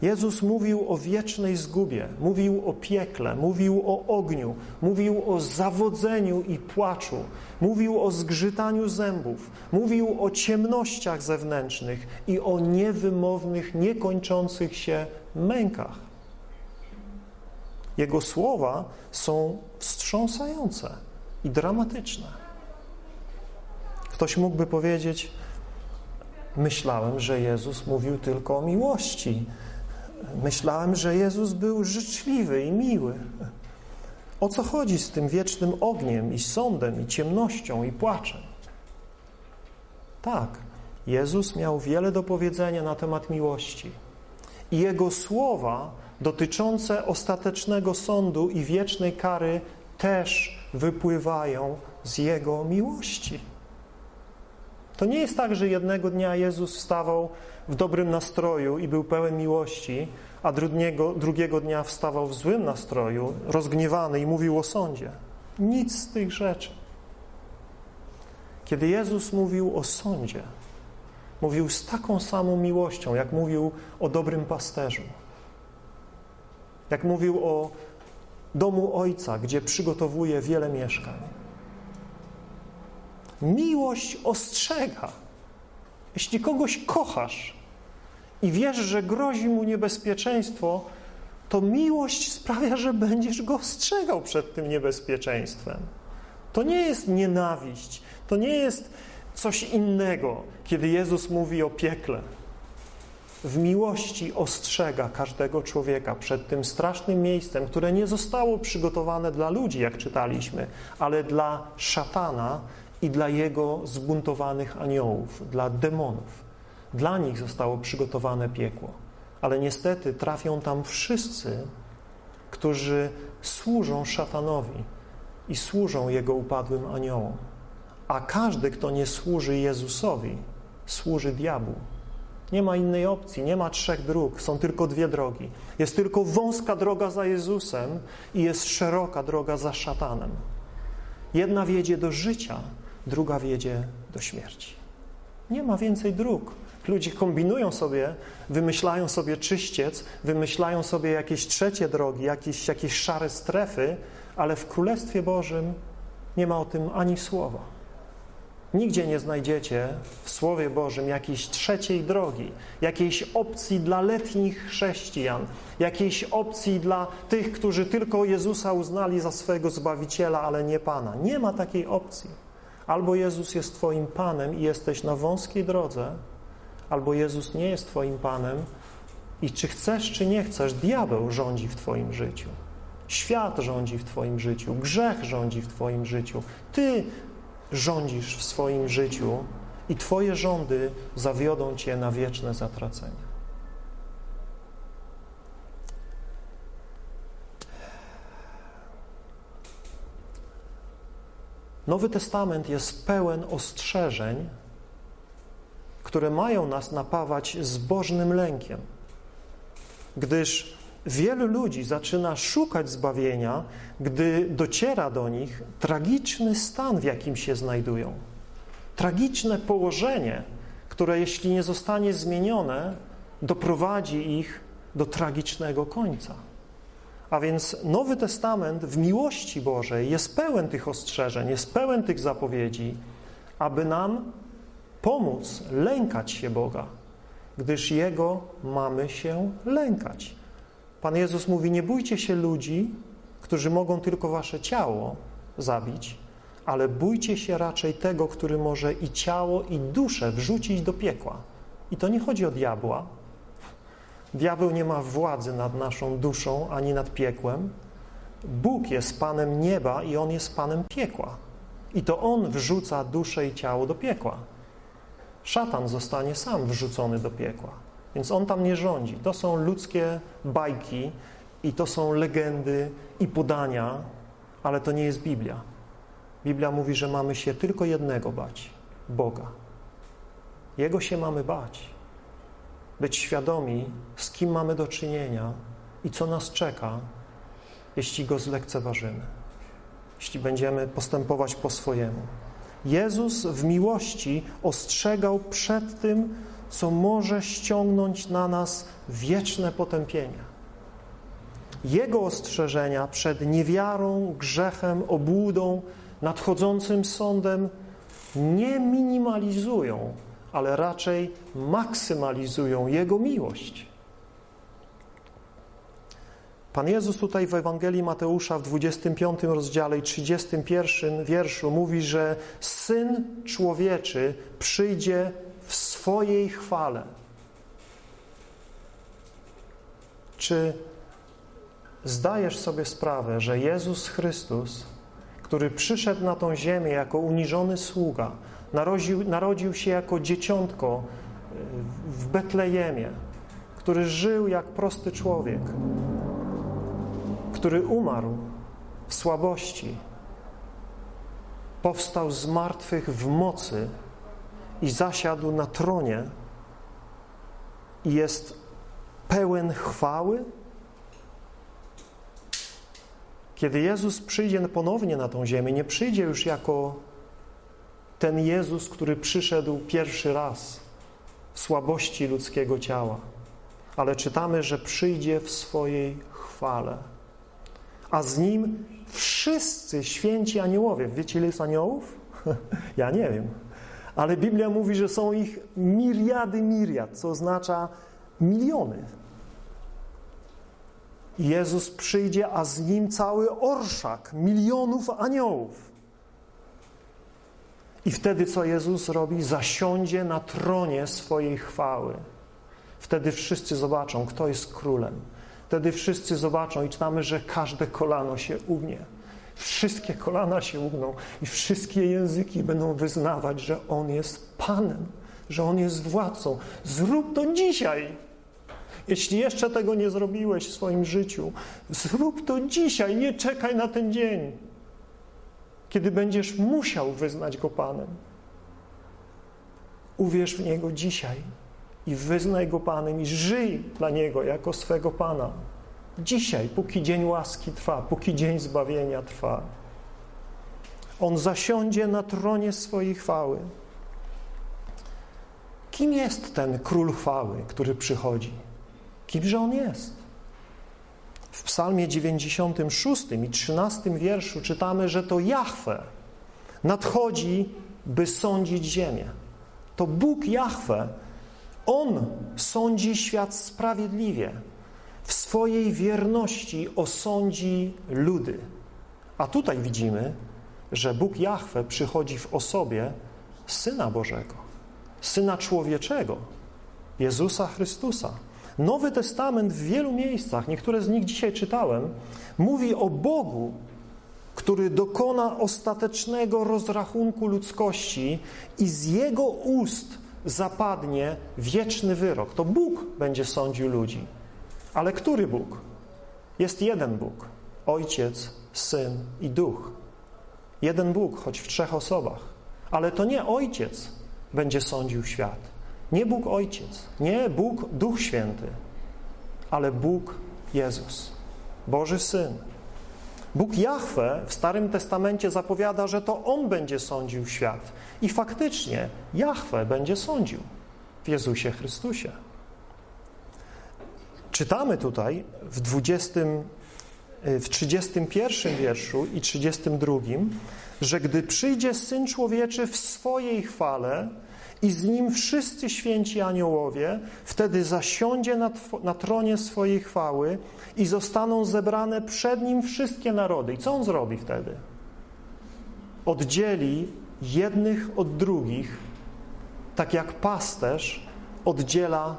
Jezus mówił o wiecznej zgubie, mówił o piekle, mówił o ogniu, mówił o zawodzeniu i płaczu, mówił o zgrzytaniu zębów, mówił o ciemnościach zewnętrznych i o niewymownych, niekończących się mękach. Jego słowa są wstrząsające i dramatyczne. Ktoś mógłby powiedzieć, myślałem, że Jezus mówił tylko o miłości, Myślałem, że Jezus był życzliwy i miły. O co chodzi z tym wiecznym ogniem i sądem, i ciemnością, i płaczem? Tak, Jezus miał wiele do powiedzenia na temat miłości. I Jego słowa dotyczące ostatecznego sądu i wiecznej kary też wypływają z Jego miłości. To nie jest tak, że jednego dnia Jezus wstawał w dobrym nastroju i był pełen miłości, a drugiego, drugiego dnia wstawał w złym nastroju, rozgniewany i mówił o sądzie. Nic z tych rzeczy. Kiedy Jezus mówił o sądzie, mówił z taką samą miłością, jak mówił o dobrym pasterzu. Jak mówił o domu Ojca, gdzie przygotowuje wiele mieszkań. Miłość ostrzega. Jeśli kogoś kochasz i wiesz, że grozi mu niebezpieczeństwo, to miłość sprawia, że będziesz go ostrzegał przed tym niebezpieczeństwem. To nie jest nienawiść, to nie jest coś innego, kiedy Jezus mówi o piekle. W miłości ostrzega każdego człowieka przed tym strasznym miejscem, które nie zostało przygotowane dla ludzi, jak czytaliśmy, ale dla szatana, i dla jego zbuntowanych aniołów, dla demonów. Dla nich zostało przygotowane piekło. Ale niestety trafią tam wszyscy, którzy służą szatanowi i służą jego upadłym aniołom. A każdy, kto nie służy Jezusowi, służy diabłu. Nie ma innej opcji, nie ma trzech dróg, są tylko dwie drogi. Jest tylko wąska droga za Jezusem i jest szeroka droga za szatanem. Jedna wiedzie do życia, druga wiedzie do śmierci. Nie ma więcej dróg. Ludzie kombinują sobie, wymyślają sobie czyściec, wymyślają sobie jakieś trzecie drogi, jakieś, jakieś szare strefy, ale w Królestwie Bożym nie ma o tym ani słowa. Nigdzie nie znajdziecie w Słowie Bożym jakiejś trzeciej drogi, jakiejś opcji dla letnich chrześcijan, jakiejś opcji dla tych, którzy tylko Jezusa uznali za swojego Zbawiciela, ale nie Pana. Nie ma takiej opcji. Albo Jezus jest Twoim Panem i jesteś na wąskiej drodze, albo Jezus nie jest Twoim Panem i czy chcesz, czy nie chcesz, diabeł rządzi w Twoim życiu. Świat rządzi w Twoim życiu, grzech rządzi w Twoim życiu. Ty rządzisz w swoim życiu i Twoje rządy zawiodą Cię na wieczne zatracenie. Nowy Testament jest pełen ostrzeżeń, które mają nas napawać zbożnym lękiem, gdyż wielu ludzi zaczyna szukać zbawienia, gdy dociera do nich tragiczny stan, w jakim się znajdują. Tragiczne położenie, które jeśli nie zostanie zmienione, doprowadzi ich do tragicznego końca. A więc Nowy Testament w miłości Bożej jest pełen tych ostrzeżeń, jest pełen tych zapowiedzi, aby nam pomóc lękać się Boga, gdyż Jego mamy się lękać. Pan Jezus mówi: Nie bójcie się ludzi, którzy mogą tylko wasze ciało zabić, ale bójcie się raczej tego, który może i ciało, i duszę wrzucić do piekła. I to nie chodzi o diabła. Diabeł nie ma władzy nad naszą duszą ani nad piekłem. Bóg jest Panem nieba i On jest Panem piekła. I to On wrzuca duszę i ciało do piekła. Szatan zostanie sam wrzucony do piekła. Więc on tam nie rządzi. To są ludzkie bajki i to są legendy i podania, ale to nie jest Biblia. Biblia mówi, że mamy się tylko jednego bać Boga. Jego się mamy bać. Być świadomi, z kim mamy do czynienia i co nas czeka, jeśli go zlekceważymy, jeśli będziemy postępować po swojemu. Jezus w miłości ostrzegał przed tym, co może ściągnąć na nas wieczne potępienie. Jego ostrzeżenia przed niewiarą, grzechem, obłudą, nadchodzącym sądem nie minimalizują, ale raczej maksymalizują Jego miłość. Pan Jezus tutaj w Ewangelii Mateusza w 25 rozdziale i 31 wierszu mówi, że Syn Człowieczy przyjdzie w swojej chwale. Czy zdajesz sobie sprawę, że Jezus Chrystus, który przyszedł na tą ziemię jako uniżony sługa, narodził, narodził się jako dzieciątko y, w Betlejemie, który żył jak prosty człowiek, który umarł w słabości, powstał z martwych w mocy i zasiadł na tronie i jest pełen chwały? Kiedy Jezus przyjdzie ponownie na tą ziemię, nie przyjdzie już jako ten Jezus, który przyszedł pierwszy raz w słabości ludzkiego ciała, ale czytamy, że przyjdzie w swojej chwale, a z Nim wszyscy święci aniołowie. Wiecie, ile jest aniołów? (laughs) ja nie wiem. Ale Biblia mówi, że są ich miriady miriad, co oznacza miliony. Jezus przyjdzie, a z nim cały orszak milionów aniołów. I wtedy co Jezus robi? Zasiądzie na tronie swojej chwały. Wtedy wszyscy zobaczą, kto jest królem. Wtedy wszyscy zobaczą i czytamy, że każde kolano się ugnie. Wszystkie kolana się ugną i wszystkie języki będą wyznawać, że On jest Panem, że On jest władcą. Zrób to dzisiaj. Jeśli jeszcze tego nie zrobiłeś w swoim życiu, zrób to dzisiaj, nie czekaj na ten dzień, kiedy będziesz musiał wyznać Go Panem. Uwierz w Niego dzisiaj i wyznaj Go Panem i żyj dla Niego jako swego Pana. Dzisiaj, póki dzień łaski trwa, póki dzień zbawienia trwa. On zasiądzie na tronie swojej chwały. Kim jest ten król chwały, który przychodzi? Kimże on jest? W Psalmie 96 i 13 wierszu czytamy, że to Jahwe nadchodzi by sądzić ziemię. To Bóg Jahwe, On sądzi świat sprawiedliwie. W swojej wierności osądzi ludy. A tutaj widzimy, że Bóg Jahwe przychodzi w osobie Syna Bożego, Syna Człowieczego, Jezusa Chrystusa. Nowy Testament w wielu miejscach, niektóre z nich dzisiaj czytałem, mówi o Bogu, który dokona ostatecznego rozrachunku ludzkości i z jego ust zapadnie wieczny wyrok. To Bóg będzie sądził ludzi. Ale który Bóg? Jest jeden Bóg. Ojciec, Syn i Duch. Jeden Bóg, choć w trzech osobach. Ale to nie Ojciec będzie sądził świat. Nie Bóg Ojciec, nie Bóg Duch Święty, ale Bóg Jezus, Boży Syn. Bóg Jahwe w Starym Testamencie zapowiada, że to On będzie sądził świat. I faktycznie Jahwe będzie sądził w Jezusie Chrystusie. Czytamy tutaj w 20, w 31 wierszu i 32, że gdy przyjdzie Syn Człowieczy w swojej chwale i z Nim wszyscy święci aniołowie, wtedy zasiądzie na, na tronie swojej chwały i zostaną zebrane przed Nim wszystkie narody. I co On zrobi wtedy? Oddzieli jednych od drugich, tak jak pasterz oddziela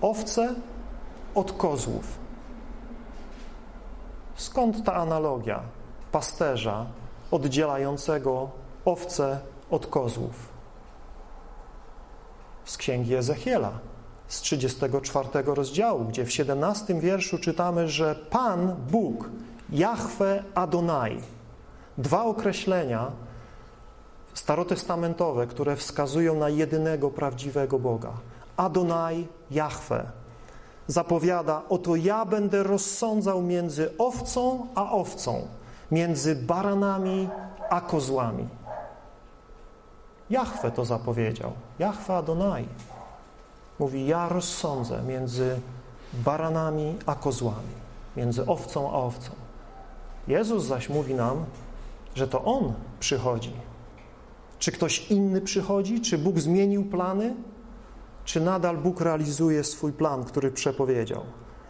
owce od kozłów. Skąd ta analogia pasterza oddzielającego owce od kozłów? Z księgi Ezechiela, z 34 rozdziału, gdzie w 17 wierszu czytamy, że Pan Bóg, Jahwe Adonai, dwa określenia starotestamentowe, które wskazują na jedynego prawdziwego Boga. Adonai, Jahwe, zapowiada, oto ja będę rozsądzał między owcą a owcą, między baranami a kozłami. Jahwe to zapowiedział. Jahwe Adonai. Mówi, ja rozsądzę między baranami a kozłami, między owcą a owcą. Jezus zaś mówi nam, że to On przychodzi. Czy ktoś inny przychodzi? Czy Bóg zmienił plany? Czy nadal Bóg realizuje swój plan, który przepowiedział?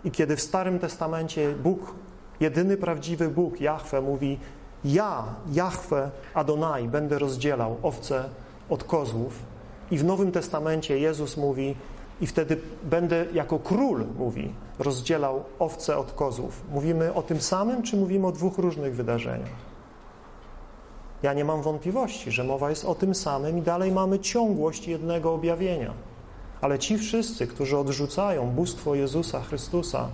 I kiedy w Starym Testamencie Bóg, jedyny prawdziwy Bóg, Jahwe, mówi ja, Jahwe Adonai, będę rozdzielał owce od kozłów i w Nowym Testamencie Jezus mówi i wtedy będę jako król, mówi, rozdzielał owce od kozłów. Mówimy o tym samym, czy mówimy o dwóch różnych wydarzeniach? Ja nie mam wątpliwości, że mowa jest o tym samym i dalej mamy ciągłość jednego objawienia. Ale ci wszyscy, którzy odrzucają bóstwo Jezusa Chrystusa,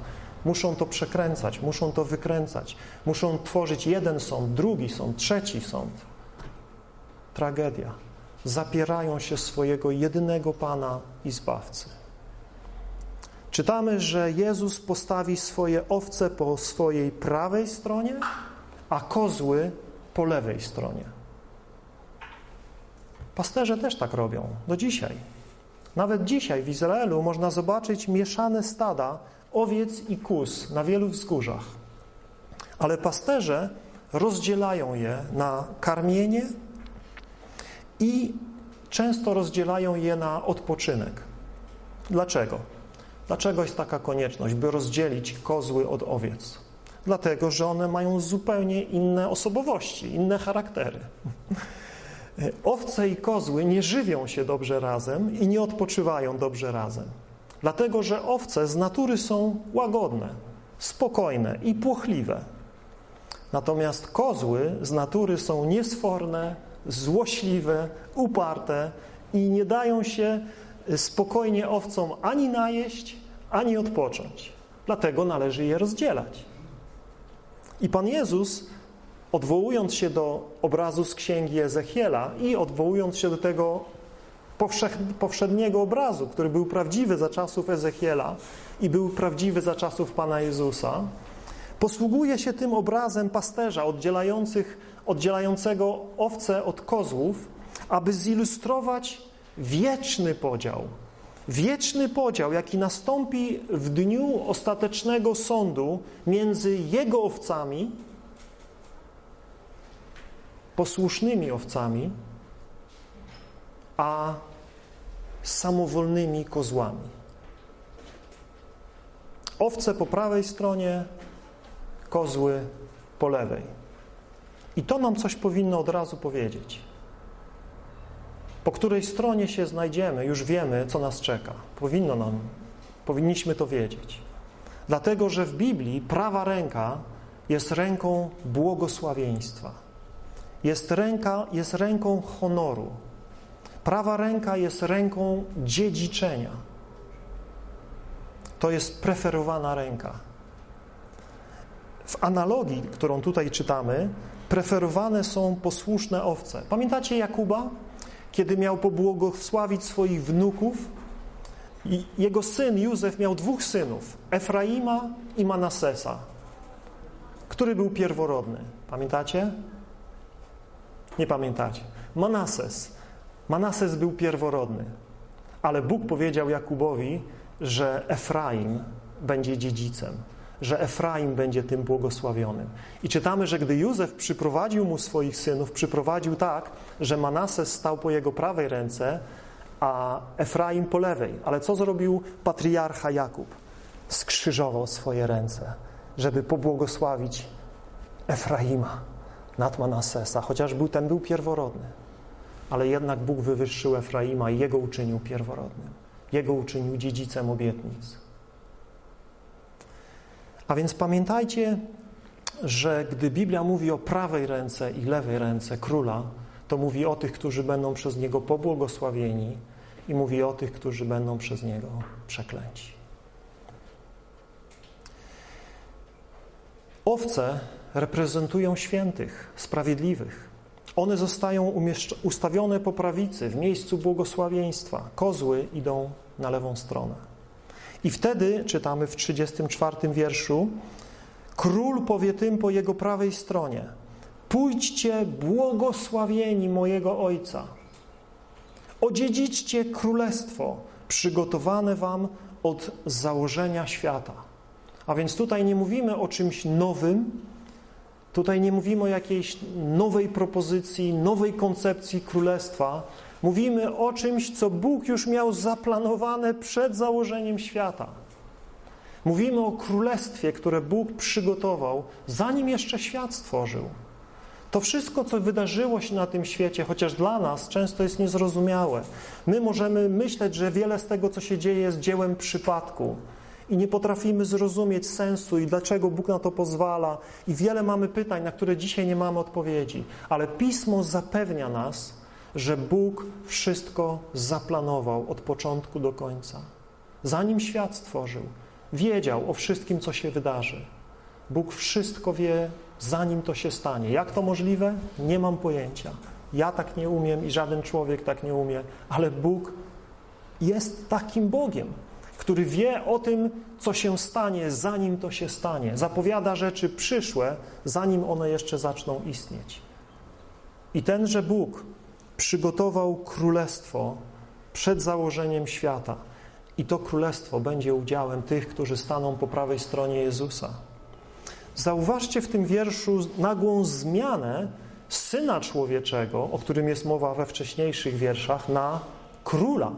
muszą to przekręcać, muszą to wykręcać, muszą tworzyć jeden sąd, drugi sąd, trzeci sąd. Tragedia. Zapierają się swojego jedynego Pana i Zbawcy. Czytamy, że Jezus postawi swoje owce po swojej prawej stronie, a kozły po lewej stronie. Pasterze też tak robią do dzisiaj. Nawet dzisiaj w Izraelu można zobaczyć mieszane stada owiec i kus na wielu wzgórzach. Ale pasterze rozdzielają je na karmienie i często rozdzielają je na odpoczynek. Dlaczego? Dlaczego jest taka konieczność, by rozdzielić kozły od owiec? Dlatego, że one mają zupełnie inne osobowości, inne charaktery. (laughs) Owce i kozły nie żywią się dobrze razem i nie odpoczywają dobrze razem. Dlatego, że owce z natury są łagodne, spokojne i płochliwe. Natomiast kozły z natury są niesforne, złośliwe, uparte i nie dają się spokojnie owcom ani najeść, ani odpocząć. Dlatego należy je rozdzielać. I Pan Jezus, odwołując się do obrazu z księgi Ezechiela i odwołując się do tego powszedniego obrazu, który był prawdziwy za czasów Ezechiela i był prawdziwy za czasów Pana Jezusa, posługuje się tym obrazem pasterza oddzielających, oddzielającego owce od kozłów, aby zilustrować wieczny podział. Wieczny podział, jaki nastąpi w dniu ostatecznego sądu między jego owcami, posłusznymi owcami, a samowolnymi kozłami. Owce po prawej stronie, kozły po lewej. I to nam coś powinno od razu powiedzieć. Po której stronie się znajdziemy, już wiemy, co nas czeka. Powinno nam, powinniśmy to wiedzieć. Dlatego, że w Biblii prawa ręka jest ręką błogosławieństwa. Jest, ręka, jest ręką honoru. Prawa ręka jest ręką dziedziczenia. To jest preferowana ręka. W analogii, którą tutaj czytamy, preferowane są posłuszne owce. Pamiętacie Jakuba? Kiedy miał pobłogosławić swoich wnuków, jego syn Józef miał dwóch synów, Efraima i Manasesa. Który był pierworodny? Pamiętacie? Nie pamiętacie. Manases. Manases był pierworodny, ale Bóg powiedział Jakubowi, że Efraim będzie dziedzicem, że Efraim będzie tym błogosławionym. I czytamy, że gdy Józef przyprowadził mu swoich synów, przyprowadził tak, że Manases stał po jego prawej ręce, a Efraim po lewej. Ale co zrobił patriarcha Jakub? Skrzyżował swoje ręce, żeby pobłogosławić Efraima nad Manasesa, chociaż był, ten był pierworodny. Ale jednak Bóg wywyższył Efraima i jego uczynił pierworodnym. Jego uczynił dziedzicem obietnic. A więc pamiętajcie, że gdy Biblia mówi o prawej ręce i lewej ręce króla, to mówi o tych, którzy będą przez niego pobłogosławieni i mówi o tych, którzy będą przez niego przeklęci. Owce reprezentują świętych, sprawiedliwych. One zostają ustawione po prawicy, w miejscu błogosławieństwa. Kozły idą na lewą stronę. I wtedy, czytamy w 34 wierszu, król powie tym po jego prawej stronie – Pójdźcie błogosławieni mojego Ojca. Odziedziczcie królestwo przygotowane wam od założenia świata. A więc tutaj nie mówimy o czymś nowym, tutaj nie mówimy o jakiejś nowej propozycji, nowej koncepcji królestwa. Mówimy o czymś, co Bóg już miał zaplanowane przed założeniem świata. Mówimy o królestwie, które Bóg przygotował, zanim jeszcze świat stworzył. To wszystko, co wydarzyło się na tym świecie, chociaż dla nas często jest niezrozumiałe. My możemy myśleć, że wiele z tego, co się dzieje, jest dziełem przypadku i nie potrafimy zrozumieć sensu i dlaczego Bóg na to pozwala. I wiele mamy pytań, na które dzisiaj nie mamy odpowiedzi. Ale Pismo zapewnia nas, że Bóg wszystko zaplanował od początku do końca. Zanim świat stworzył, wiedział o wszystkim, co się wydarzy. Bóg wszystko wie zanim to się stanie. Jak to możliwe? Nie mam pojęcia. Ja tak nie umiem i żaden człowiek tak nie umie, ale Bóg jest takim Bogiem, który wie o tym, co się stanie, zanim to się stanie. Zapowiada rzeczy przyszłe, zanim one jeszcze zaczną istnieć. I tenże Bóg przygotował królestwo przed założeniem świata. I to królestwo będzie udziałem tych, którzy staną po prawej stronie Jezusa. Zauważcie w tym wierszu nagłą zmianę Syna Człowieczego, o którym jest mowa we wcześniejszych wierszach, na Króla.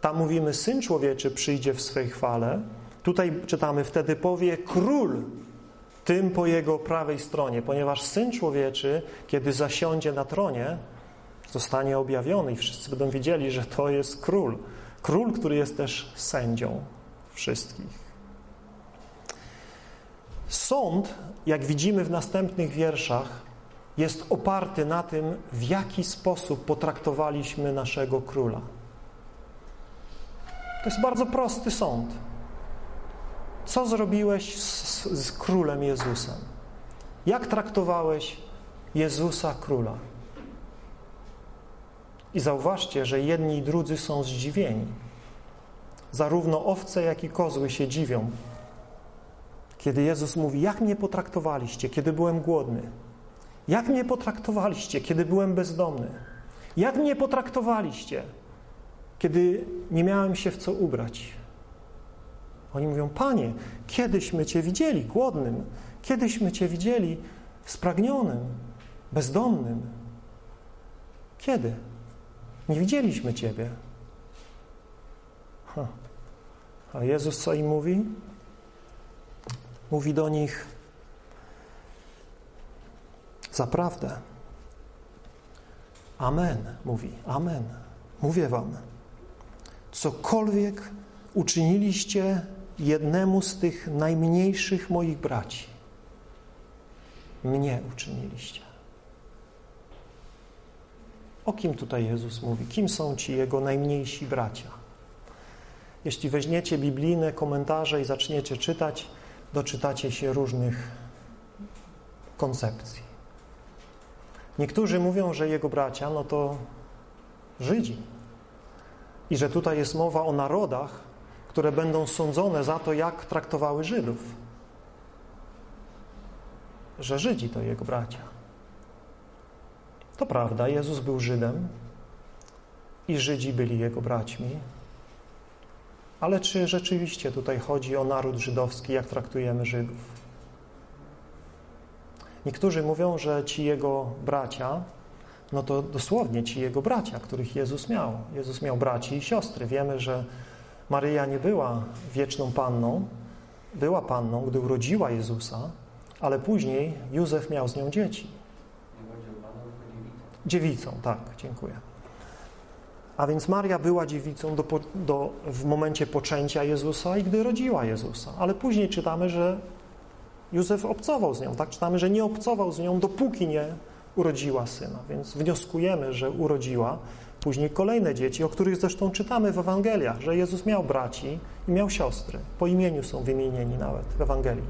Tam mówimy, Syn Człowieczy przyjdzie w swej chwale. Tutaj czytamy, wtedy powie Król tym po Jego prawej stronie, ponieważ Syn Człowieczy, kiedy zasiądzie na tronie, zostanie objawiony i wszyscy będą wiedzieli, że to jest Król. Król, który jest też sędzią wszystkich. Sąd, jak widzimy w następnych wierszach, jest oparty na tym, w jaki sposób potraktowaliśmy naszego króla. To jest bardzo prosty sąd. Co zrobiłeś z, z królem Jezusem? Jak traktowałeś Jezusa króla? I zauważcie, że jedni i drudzy są zdziwieni. Zarówno owce, jak i kozły się dziwią kiedy Jezus mówi, jak mnie potraktowaliście, kiedy byłem głodny? Jak mnie potraktowaliście, kiedy byłem bezdomny? Jak mnie potraktowaliście, kiedy nie miałem się w co ubrać? Oni mówią, Panie, kiedyśmy Cię widzieli głodnym, kiedyśmy Cię widzieli spragnionym, bezdomnym. Kiedy? Nie widzieliśmy Ciebie. Ha. A Jezus co im mówi? Mówi do nich: Zaprawdę. Amen, mówi. Amen. Mówię Wam. Cokolwiek uczyniliście jednemu z tych najmniejszych moich braci, mnie uczyniliście. O kim tutaj Jezus mówi? Kim są ci Jego najmniejsi bracia? Jeśli weźmiecie biblijne komentarze i zaczniecie czytać, doczytacie się różnych koncepcji. Niektórzy mówią, że Jego bracia, no to Żydzi. I że tutaj jest mowa o narodach, które będą sądzone za to, jak traktowały Żydów. Że Żydzi to Jego bracia. To prawda, Jezus był Żydem i Żydzi byli Jego braćmi. Ale czy rzeczywiście tutaj chodzi o naród żydowski, jak traktujemy Żydów? Niektórzy mówią, że ci Jego bracia, no to dosłownie ci Jego bracia, których Jezus miał. Jezus miał braci i siostry. Wiemy, że Maryja nie była wieczną panną, była panną, gdy urodziła Jezusa, ale później Józef miał z nią dzieci. Dziewicą, tak, dziękuję. A więc Maria była dziewicą do, do, w momencie poczęcia Jezusa i gdy rodziła Jezusa. Ale później czytamy, że Józef obcował z nią. Tak czytamy, że nie obcował z nią, dopóki nie urodziła syna. Więc wnioskujemy, że urodziła później kolejne dzieci, o których zresztą czytamy w Ewangeliach, że Jezus miał braci i miał siostry. Po imieniu są wymienieni nawet w Ewangelii.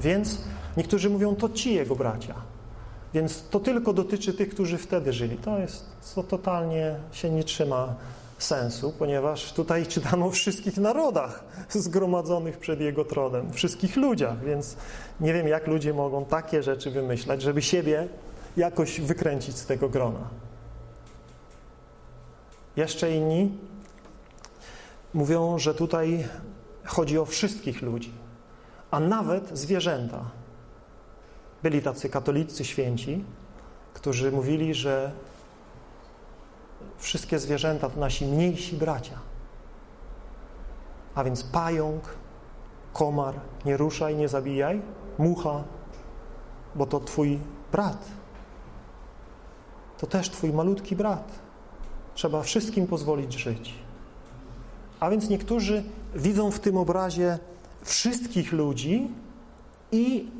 Więc niektórzy mówią, to ci jego bracia. Więc to tylko dotyczy tych, którzy wtedy żyli. To jest, to totalnie się nie trzyma sensu, ponieważ tutaj czytamy o wszystkich narodach zgromadzonych przed Jego tronem, wszystkich ludziach, więc nie wiem, jak ludzie mogą takie rzeczy wymyślać, żeby siebie jakoś wykręcić z tego grona. Jeszcze inni mówią, że tutaj chodzi o wszystkich ludzi, a nawet zwierzęta. Byli tacy katolicy święci, którzy mówili, że wszystkie zwierzęta to nasi mniejsi bracia. A więc pająk, komar, nie ruszaj, nie zabijaj, mucha, bo to twój brat. To też twój malutki brat. Trzeba wszystkim pozwolić żyć. A więc niektórzy widzą w tym obrazie wszystkich ludzi i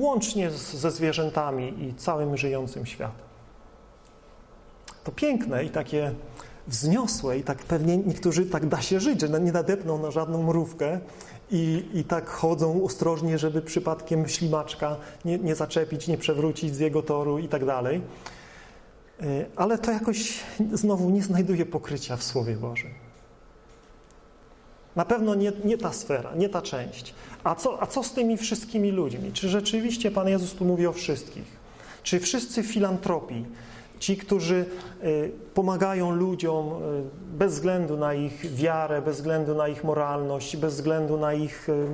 łącznie ze zwierzętami i całym żyjącym światem. To piękne i takie wzniosłe i tak pewnie niektórzy tak da się żyć, że nie nadepną na żadną mrówkę i, i tak chodzą ostrożnie, żeby przypadkiem ślimaczka nie, nie zaczepić, nie przewrócić z jego toru i tak dalej. E, ale to jakoś znowu nie znajduje pokrycia w Słowie Bożym. Na pewno nie, nie ta sfera, nie ta część. A co, a co z tymi wszystkimi ludźmi? Czy rzeczywiście Pan Jezus tu mówi o wszystkich? Czy wszyscy filantropii, ci, którzy y, pomagają ludziom y, bez względu na ich wiarę, bez względu na ich moralność, bez względu na ich y,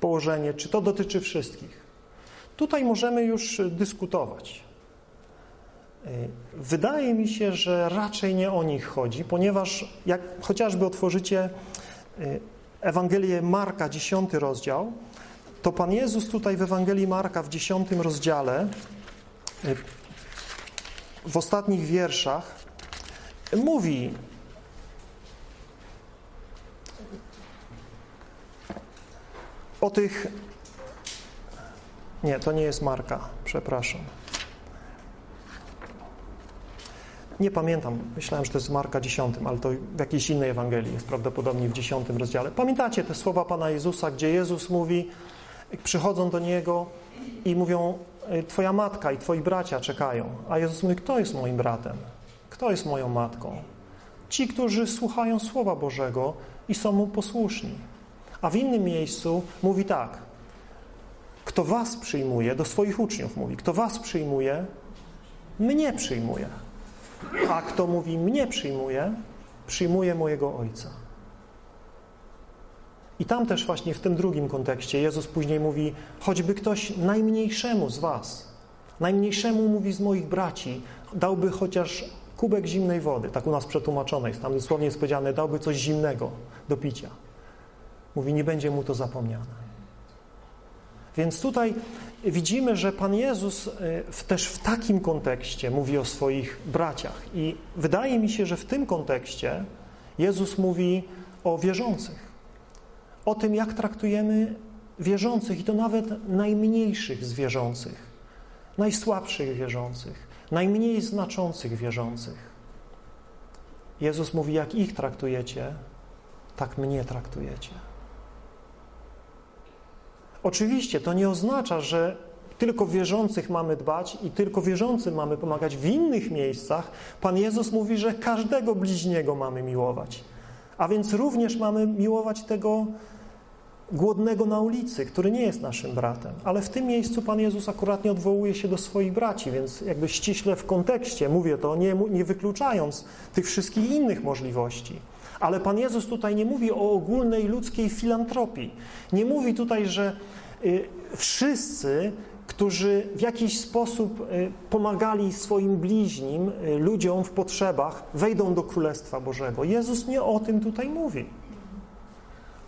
położenie, czy to dotyczy wszystkich? Tutaj możemy już dyskutować. Wydaje mi się, że raczej nie o nich chodzi, ponieważ jak chociażby otworzycie Ewangelię Marka, 10 rozdział, to Pan Jezus tutaj w Ewangelii Marka w 10 rozdziale w ostatnich wierszach mówi o tych nie, to nie jest Marka, przepraszam. Nie pamiętam, myślałem, że to jest Marka 10, ale to w jakiejś innej Ewangelii jest prawdopodobnie w 10 rozdziale. Pamiętacie te słowa Pana Jezusa, gdzie Jezus mówi, przychodzą do Niego i mówią, y, Twoja matka i Twoi bracia czekają. A Jezus mówi, kto jest moim bratem? Kto jest moją matką? Ci, którzy słuchają Słowa Bożego i są Mu posłuszni. A w innym miejscu mówi tak, kto was przyjmuje, do swoich uczniów mówi, kto was przyjmuje, mnie przyjmuje. A kto mówi mnie przyjmuje, przyjmuje mojego Ojca. I tam też właśnie w tym drugim kontekście Jezus później mówi, choćby ktoś najmniejszemu z was, najmniejszemu mówi z moich braci, dałby chociaż kubek zimnej wody, tak u nas przetłumaczone jest, tam dosłownie jest powiedziane, dałby coś zimnego do picia. Mówi, nie będzie mu to zapomniane. Więc tutaj widzimy, że Pan Jezus e, też w takim kontekście mówi o swoich braciach. I wydaje mi się, że w tym kontekście Jezus mówi o wierzących. O tym, jak traktujemy wierzących, i to nawet najmniejszych z wierzących, najsłabszych wierzących, najmniej znaczących wierzących. Jezus mówi, jak ich traktujecie, tak mnie traktujecie. Oczywiście to nie oznacza, że tylko wierzących mamy dbać i tylko wierzącym mamy pomagać w innych miejscach. Pan Jezus mówi, że każdego bliźniego mamy miłować. A więc również mamy miłować tego głodnego na ulicy, który nie jest naszym bratem. Ale w tym miejscu Pan Jezus akurat nie odwołuje się do swoich braci, więc jakby ściśle w kontekście mówię to, nie, nie wykluczając tych wszystkich innych możliwości. Ale Pan Jezus tutaj nie mówi o ogólnej ludzkiej filantropii. Nie mówi tutaj, że y, wszyscy, którzy w jakiś sposób y, pomagali swoim bliźnim, y, ludziom w potrzebach, wejdą do Królestwa Bożego. Jezus nie o tym tutaj mówi.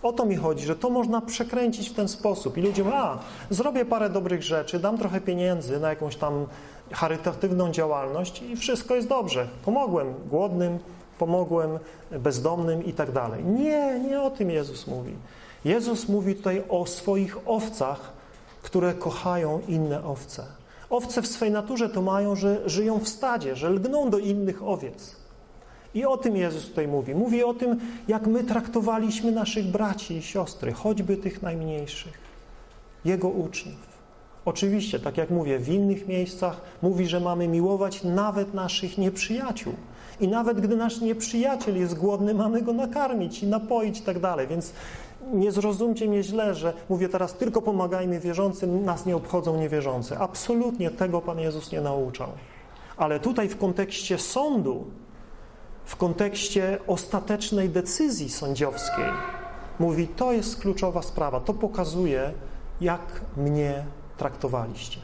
O to mi chodzi, że to można przekręcić w ten sposób i ludzie mówią, a, zrobię parę dobrych rzeczy, dam trochę pieniędzy na jakąś tam charytatywną działalność i wszystko jest dobrze. Pomogłem głodnym, pomogłem bezdomnym i tak dalej. Nie, nie o tym Jezus mówi. Jezus mówi tutaj o swoich owcach, które kochają inne owce. Owce w swej naturze to mają, że żyją w stadzie, że lgną do innych owiec. I o tym Jezus tutaj mówi. Mówi o tym, jak my traktowaliśmy naszych braci i siostry, choćby tych najmniejszych, Jego uczniów. Oczywiście, tak jak mówię, w innych miejscach mówi, że mamy miłować nawet naszych nieprzyjaciół. I nawet gdy nasz nieprzyjaciel jest głodny, mamy go nakarmić i napoić i tak dalej. Więc nie zrozumcie mnie źle, że mówię teraz tylko pomagajmy wierzącym, nas nie obchodzą niewierzący. Absolutnie tego Pan Jezus nie nauczał. Ale tutaj w kontekście sądu, w kontekście ostatecznej decyzji sądziowskiej, mówi, to jest kluczowa sprawa. To pokazuje, jak mnie traktowaliście.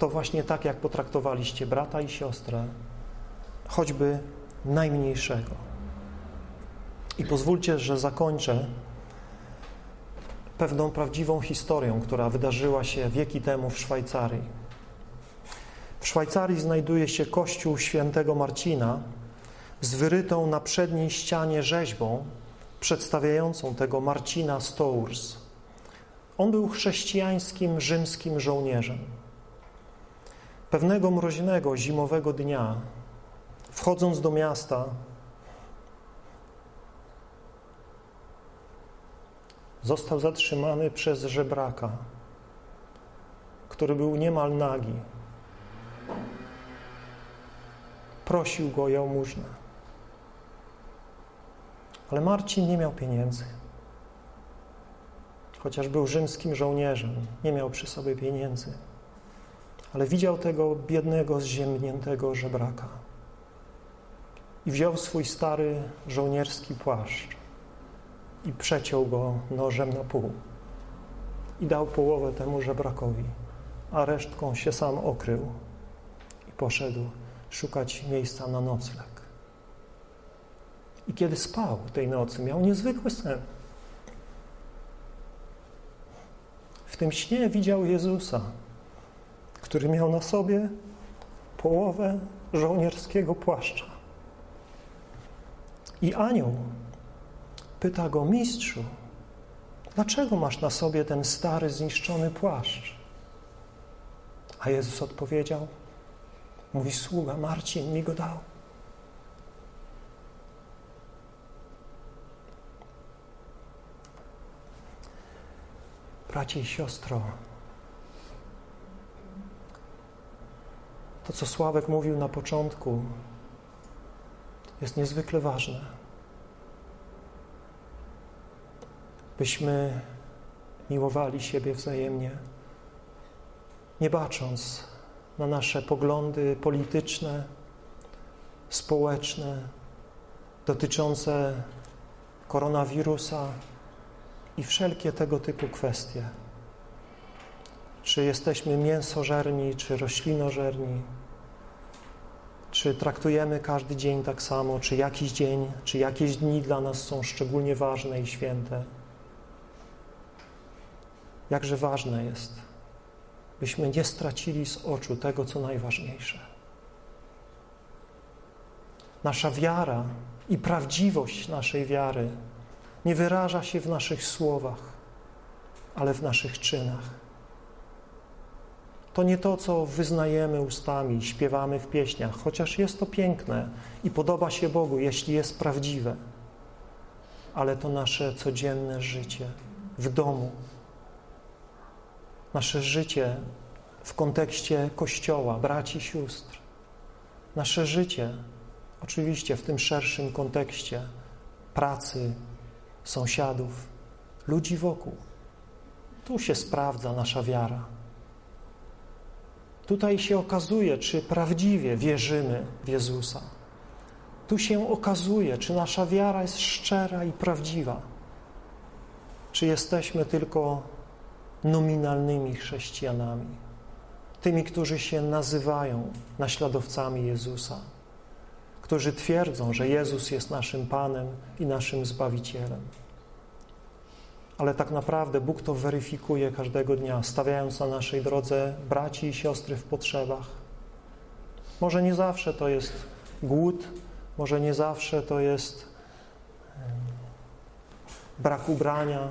To właśnie tak, jak potraktowaliście brata i siostrę, choćby najmniejszego. I pozwólcie, że zakończę pewną prawdziwą historią, która wydarzyła się wieki temu w Szwajcarii. W Szwajcarii znajduje się kościół świętego Marcina z wyrytą na przedniej ścianie rzeźbą przedstawiającą tego Marcina Stours. On był chrześcijańskim, rzymskim żołnierzem. Pewnego mroźnego, zimowego dnia, wchodząc do miasta, został zatrzymany przez żebraka, który był niemal nagi. Prosił go o jałmużnę. Ale Marcin nie miał pieniędzy. Chociaż był rzymskim żołnierzem, nie miał przy sobie pieniędzy. Ale widział tego biednego, zziębniętego żebraka. I wziął swój stary żołnierski płaszcz i przeciął go nożem na pół. I dał połowę temu żebrakowi, a resztką się sam okrył i poszedł szukać miejsca na nocleg. I kiedy spał tej nocy, miał niezwykły sen. W tym śnie widział Jezusa, który miał na sobie połowę żołnierskiego płaszcza. I anioł pyta go, mistrzu, dlaczego masz na sobie ten stary, zniszczony płaszcz? A Jezus odpowiedział, mówi sługa, Marcin mi go dał. Bracie i siostro, to co Sławek mówił na początku, jest niezwykle ważne. Byśmy miłowali siebie wzajemnie, nie bacząc na nasze poglądy polityczne, społeczne, dotyczące koronawirusa i wszelkie tego typu kwestie. Czy jesteśmy mięsożerni, czy roślinożerni, Czy traktujemy każdy dzień tak samo, czy jakiś dzień, czy jakieś dni dla nas są szczególnie ważne i święte? Jakże ważne jest, byśmy nie stracili z oczu tego, co najważniejsze. Nasza wiara i prawdziwość naszej wiary nie wyraża się w naszych słowach, ale w naszych czynach. To nie to, co wyznajemy ustami, śpiewamy w pieśniach, chociaż jest to piękne i podoba się Bogu, jeśli jest prawdziwe, ale to nasze codzienne życie w domu, nasze życie w kontekście Kościoła, braci, sióstr, nasze życie, oczywiście w tym szerszym kontekście pracy, sąsiadów, ludzi wokół. Tu się sprawdza nasza wiara. Tutaj się okazuje, czy prawdziwie wierzymy w Jezusa. Tu się okazuje, czy nasza wiara jest szczera i prawdziwa. Czy jesteśmy tylko nominalnymi chrześcijanami, tymi, którzy się nazywają naśladowcami Jezusa, którzy twierdzą, że Jezus jest naszym Panem i naszym Zbawicielem. Ale tak naprawdę Bóg to weryfikuje każdego dnia, stawiając na naszej drodze braci i siostry w potrzebach. Może nie zawsze to jest głód, może nie zawsze to jest brak ubrania,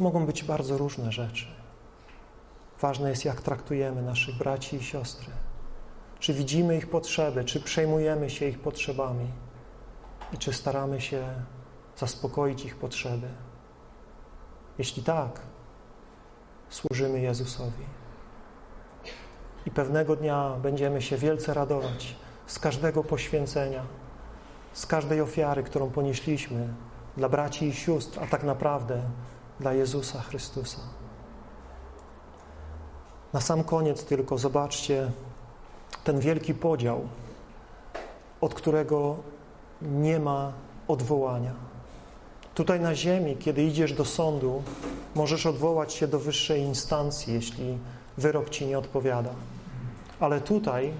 mogą być bardzo różne rzeczy. Ważne jest, jak traktujemy naszych braci i siostry. Czy widzimy ich potrzeby, czy przejmujemy się ich potrzebami i czy staramy się zaspokoić ich potrzeby. Jeśli tak, służymy Jezusowi. I pewnego dnia będziemy się wielce radować z każdego poświęcenia, z każdej ofiary, którą ponieśliśmy dla braci i sióstr, a tak naprawdę dla Jezusa Chrystusa. Na sam koniec tylko zobaczcie ten wielki podział, od którego nie ma odwołania. Tutaj na ziemi, kiedy idziesz do sądu, możesz odwołać się do wyższej instancji, jeśli wyrok ci nie odpowiada. Ale tutaj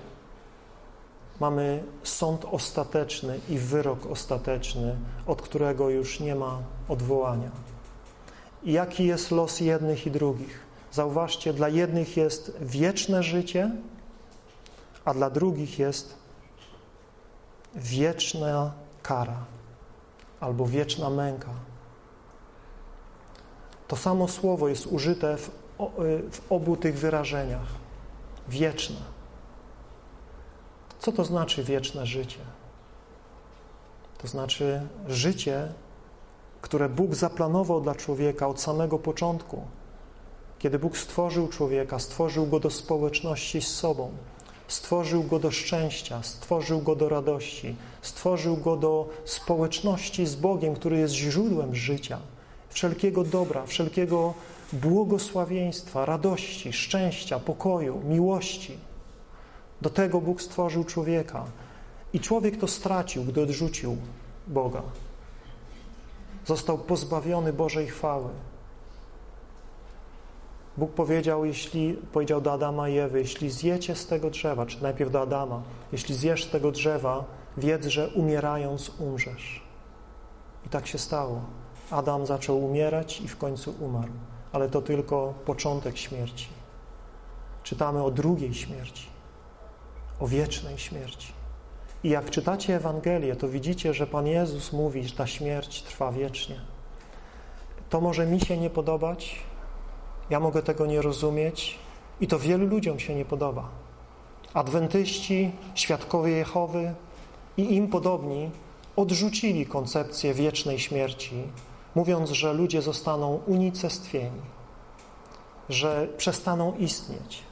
mamy sąd ostateczny i wyrok ostateczny, od którego już nie ma odwołania. I jaki jest los jednych i drugich? Zauważcie, dla jednych jest wieczne życie, a dla drugich jest wieczna kara albo wieczna męka. To samo słowo jest użyte w, w obu tych wyrażeniach. Wieczne. Co to znaczy wieczne życie? To znaczy życie, które Bóg zaplanował dla człowieka od samego początku. Kiedy Bóg stworzył człowieka, stworzył go do społeczności z sobą, stworzył go do szczęścia, stworzył go do radości, stworzył go do społeczności z Bogiem, który jest źródłem życia, wszelkiego dobra, wszelkiego błogosławieństwa, radości, szczęścia, pokoju, miłości. Do tego Bóg stworzył człowieka. I człowiek to stracił, gdy odrzucił Boga. Został pozbawiony Bożej chwały. Bóg powiedział, jeśli, powiedział do Adama i Ewy, jeśli zjecie z tego drzewa, czy najpierw do Adama, jeśli zjesz z tego drzewa, wiedz, że umierając umrzesz. I tak się stało. Adam zaczął umierać i w końcu umarł. Ale to tylko początek śmierci. Czytamy o drugiej śmierci, o wiecznej śmierci. I jak czytacie Ewangelię, to widzicie, że Pan Jezus mówi, że ta śmierć trwa wiecznie. To może mi się nie podobać, ja mogę tego nie rozumieć i to wielu ludziom się nie podoba. Adwentyści, świadkowie Jehowy i im podobni odrzucili koncepcję wiecznej śmierci, mówiąc, że ludzie zostaną unicestwieni, że przestaną istnieć,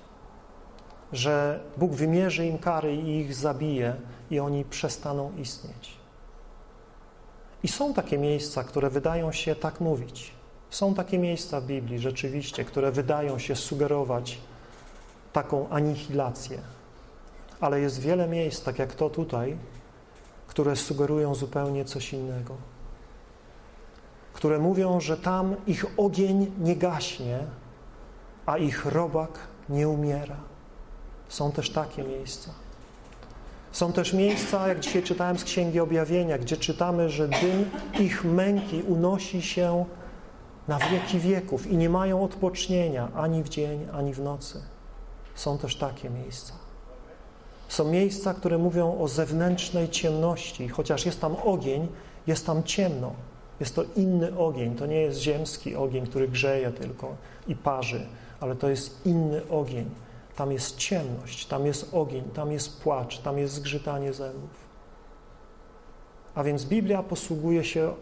że Bóg wymierzy im kary i ich zabije i oni przestaną istnieć. I są takie miejsca, które wydają się tak mówić. Są takie miejsca w Biblii rzeczywiście, które wydają się sugerować taką anihilację. Ale jest wiele miejsc, tak jak to tutaj, które sugerują zupełnie coś innego. Które mówią, że tam ich ogień nie gaśnie, a ich robak nie umiera. Są też takie miejsca. Są też miejsca, jak dzisiaj czytałem z Księgi Objawienia, gdzie czytamy, że dym ich męki unosi się na wieki wieków i nie mają odpocznienia ani w dzień, ani w nocy. Są też takie miejsca. Są miejsca, które mówią o zewnętrznej ciemności, chociaż jest tam ogień, jest tam ciemno. Jest to inny ogień, to nie jest ziemski ogień, który grzeje tylko i parzy, ale to jest inny ogień. Tam jest ciemność, tam jest ogień, tam jest płacz, tam jest zgrzytanie zębów. A więc Biblia posługuje się e,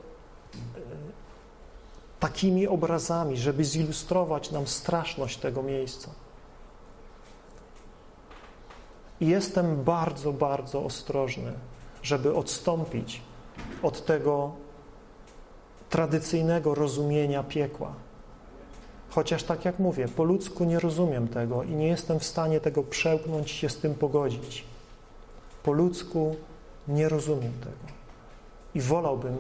takimi obrazami, żeby zilustrować nam straszność tego miejsca. I jestem bardzo, bardzo ostrożny, żeby odstąpić od tego tradycyjnego rozumienia piekła. Chociaż tak jak mówię, po ludzku nie rozumiem tego i nie jestem w stanie tego przełknąć się z tym pogodzić. Po ludzku nie rozumiem tego. I wolałbym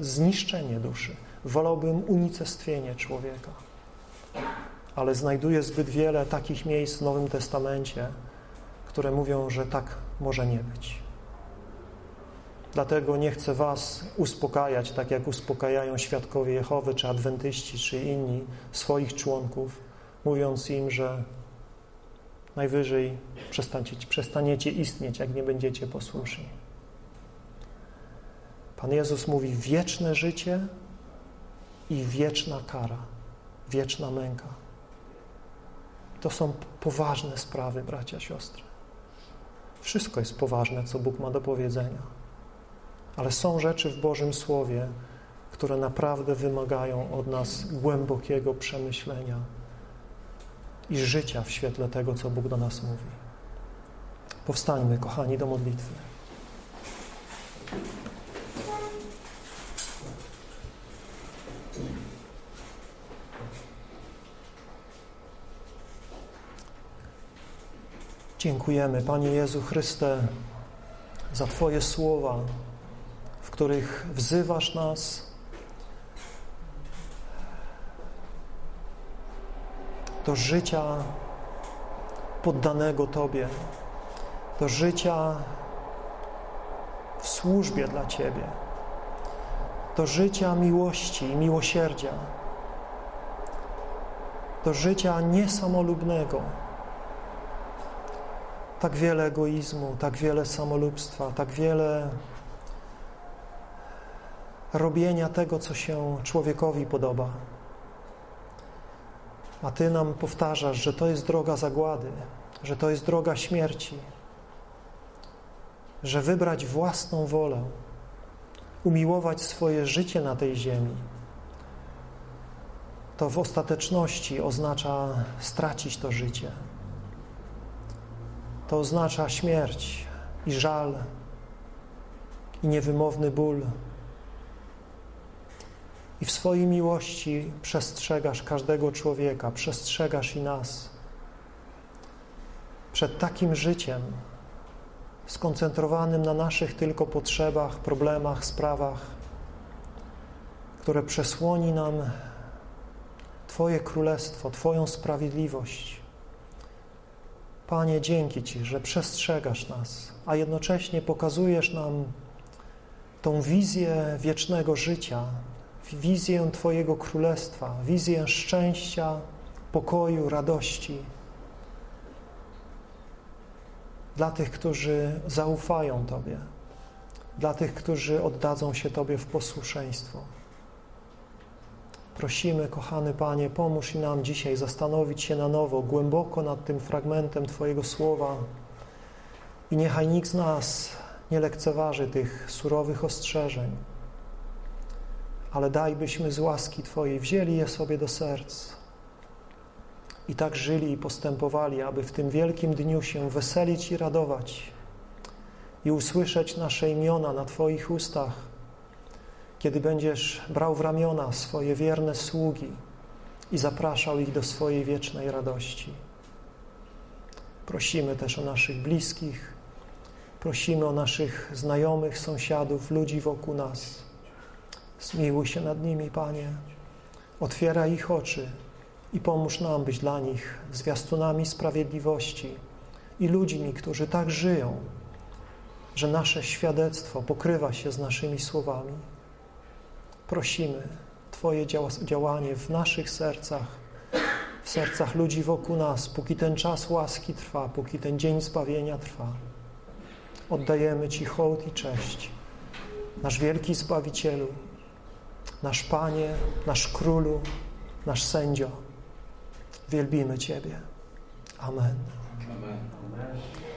zniszczenie duszy, wolałbym unicestwienie człowieka. Ale znajduję zbyt wiele takich miejsc w Nowym Testamencie, które mówią, że tak może nie być. Dlatego nie chcę Was uspokajać, tak jak uspokajają świadkowie Jehowy, czy adwentyści, czy inni swoich członków, mówiąc im, że najwyżej przestaniecie, przestaniecie istnieć, jak nie będziecie posłuszni. Pan Jezus mówi wieczne życie i wieczna kara, wieczna męka. To są poważne sprawy, bracia, siostry. Wszystko jest poważne, co Bóg ma do powiedzenia. Ale są rzeczy w Bożym Słowie, które naprawdę wymagają od nas głębokiego przemyślenia i życia w świetle tego, co Bóg do nas mówi. Powstańmy, kochani, do modlitwy. Dziękujemy, Panie Jezu Chryste, za Twoje słowa, których wzywasz nas do życia poddanego Tobie, do życia w służbie dla Ciebie, do życia miłości i miłosierdzia, do życia niesamolubnego. Tak wiele egoizmu, tak wiele samolubstwa, tak wiele robienia tego, co się człowiekowi podoba. A Ty nam powtarzasz, że to jest droga zagłady, że to jest droga śmierci, że wybrać własną wolę, umiłować swoje życie na tej ziemi, to w ostateczności oznacza stracić to życie. To oznacza śmierć i żal i niewymowny ból i w swojej miłości przestrzegasz każdego człowieka, przestrzegasz i nas przed takim życiem skoncentrowanym na naszych tylko potrzebach, problemach, sprawach, które przesłoni nam Twoje królestwo, Twoją sprawiedliwość. Panie, dzięki Ci, że przestrzegasz nas, a jednocześnie pokazujesz nam tą wizję wiecznego życia, wizję Twojego Królestwa, wizję szczęścia, pokoju, radości dla tych, którzy zaufają Tobie, dla tych, którzy oddadzą się Tobie w posłuszeństwo. Prosimy, kochany Panie, pomóż nam dzisiaj zastanowić się na nowo, głęboko nad tym fragmentem Twojego słowa. I niechaj nikt z nas nie lekceważy tych surowych ostrzeżeń, ale daj byśmy z łaski Twojej wzięli je sobie do serc i tak żyli i postępowali, aby w tym wielkim dniu się weselić i radować i usłyszeć nasze imiona na Twoich ustach, kiedy będziesz brał w ramiona swoje wierne sługi i zapraszał ich do swojej wiecznej radości. Prosimy też o naszych bliskich, prosimy o naszych znajomych, sąsiadów, ludzi wokół nas Zmiłuj się nad nimi, Panie. Otwieraj ich oczy i pomóż nam być dla nich zwiastunami sprawiedliwości i ludźmi, którzy tak żyją, że nasze świadectwo pokrywa się z naszymi słowami. Prosimy Twoje działanie w naszych sercach, w sercach ludzi wokół nas, póki ten czas łaski trwa, póki ten dzień zbawienia trwa. Oddajemy Ci hołd i cześć, nasz wielki Zbawicielu, nasz Panie, nasz Królu, nasz Sędzio. Wielbimy Ciebie. Amen. Amen.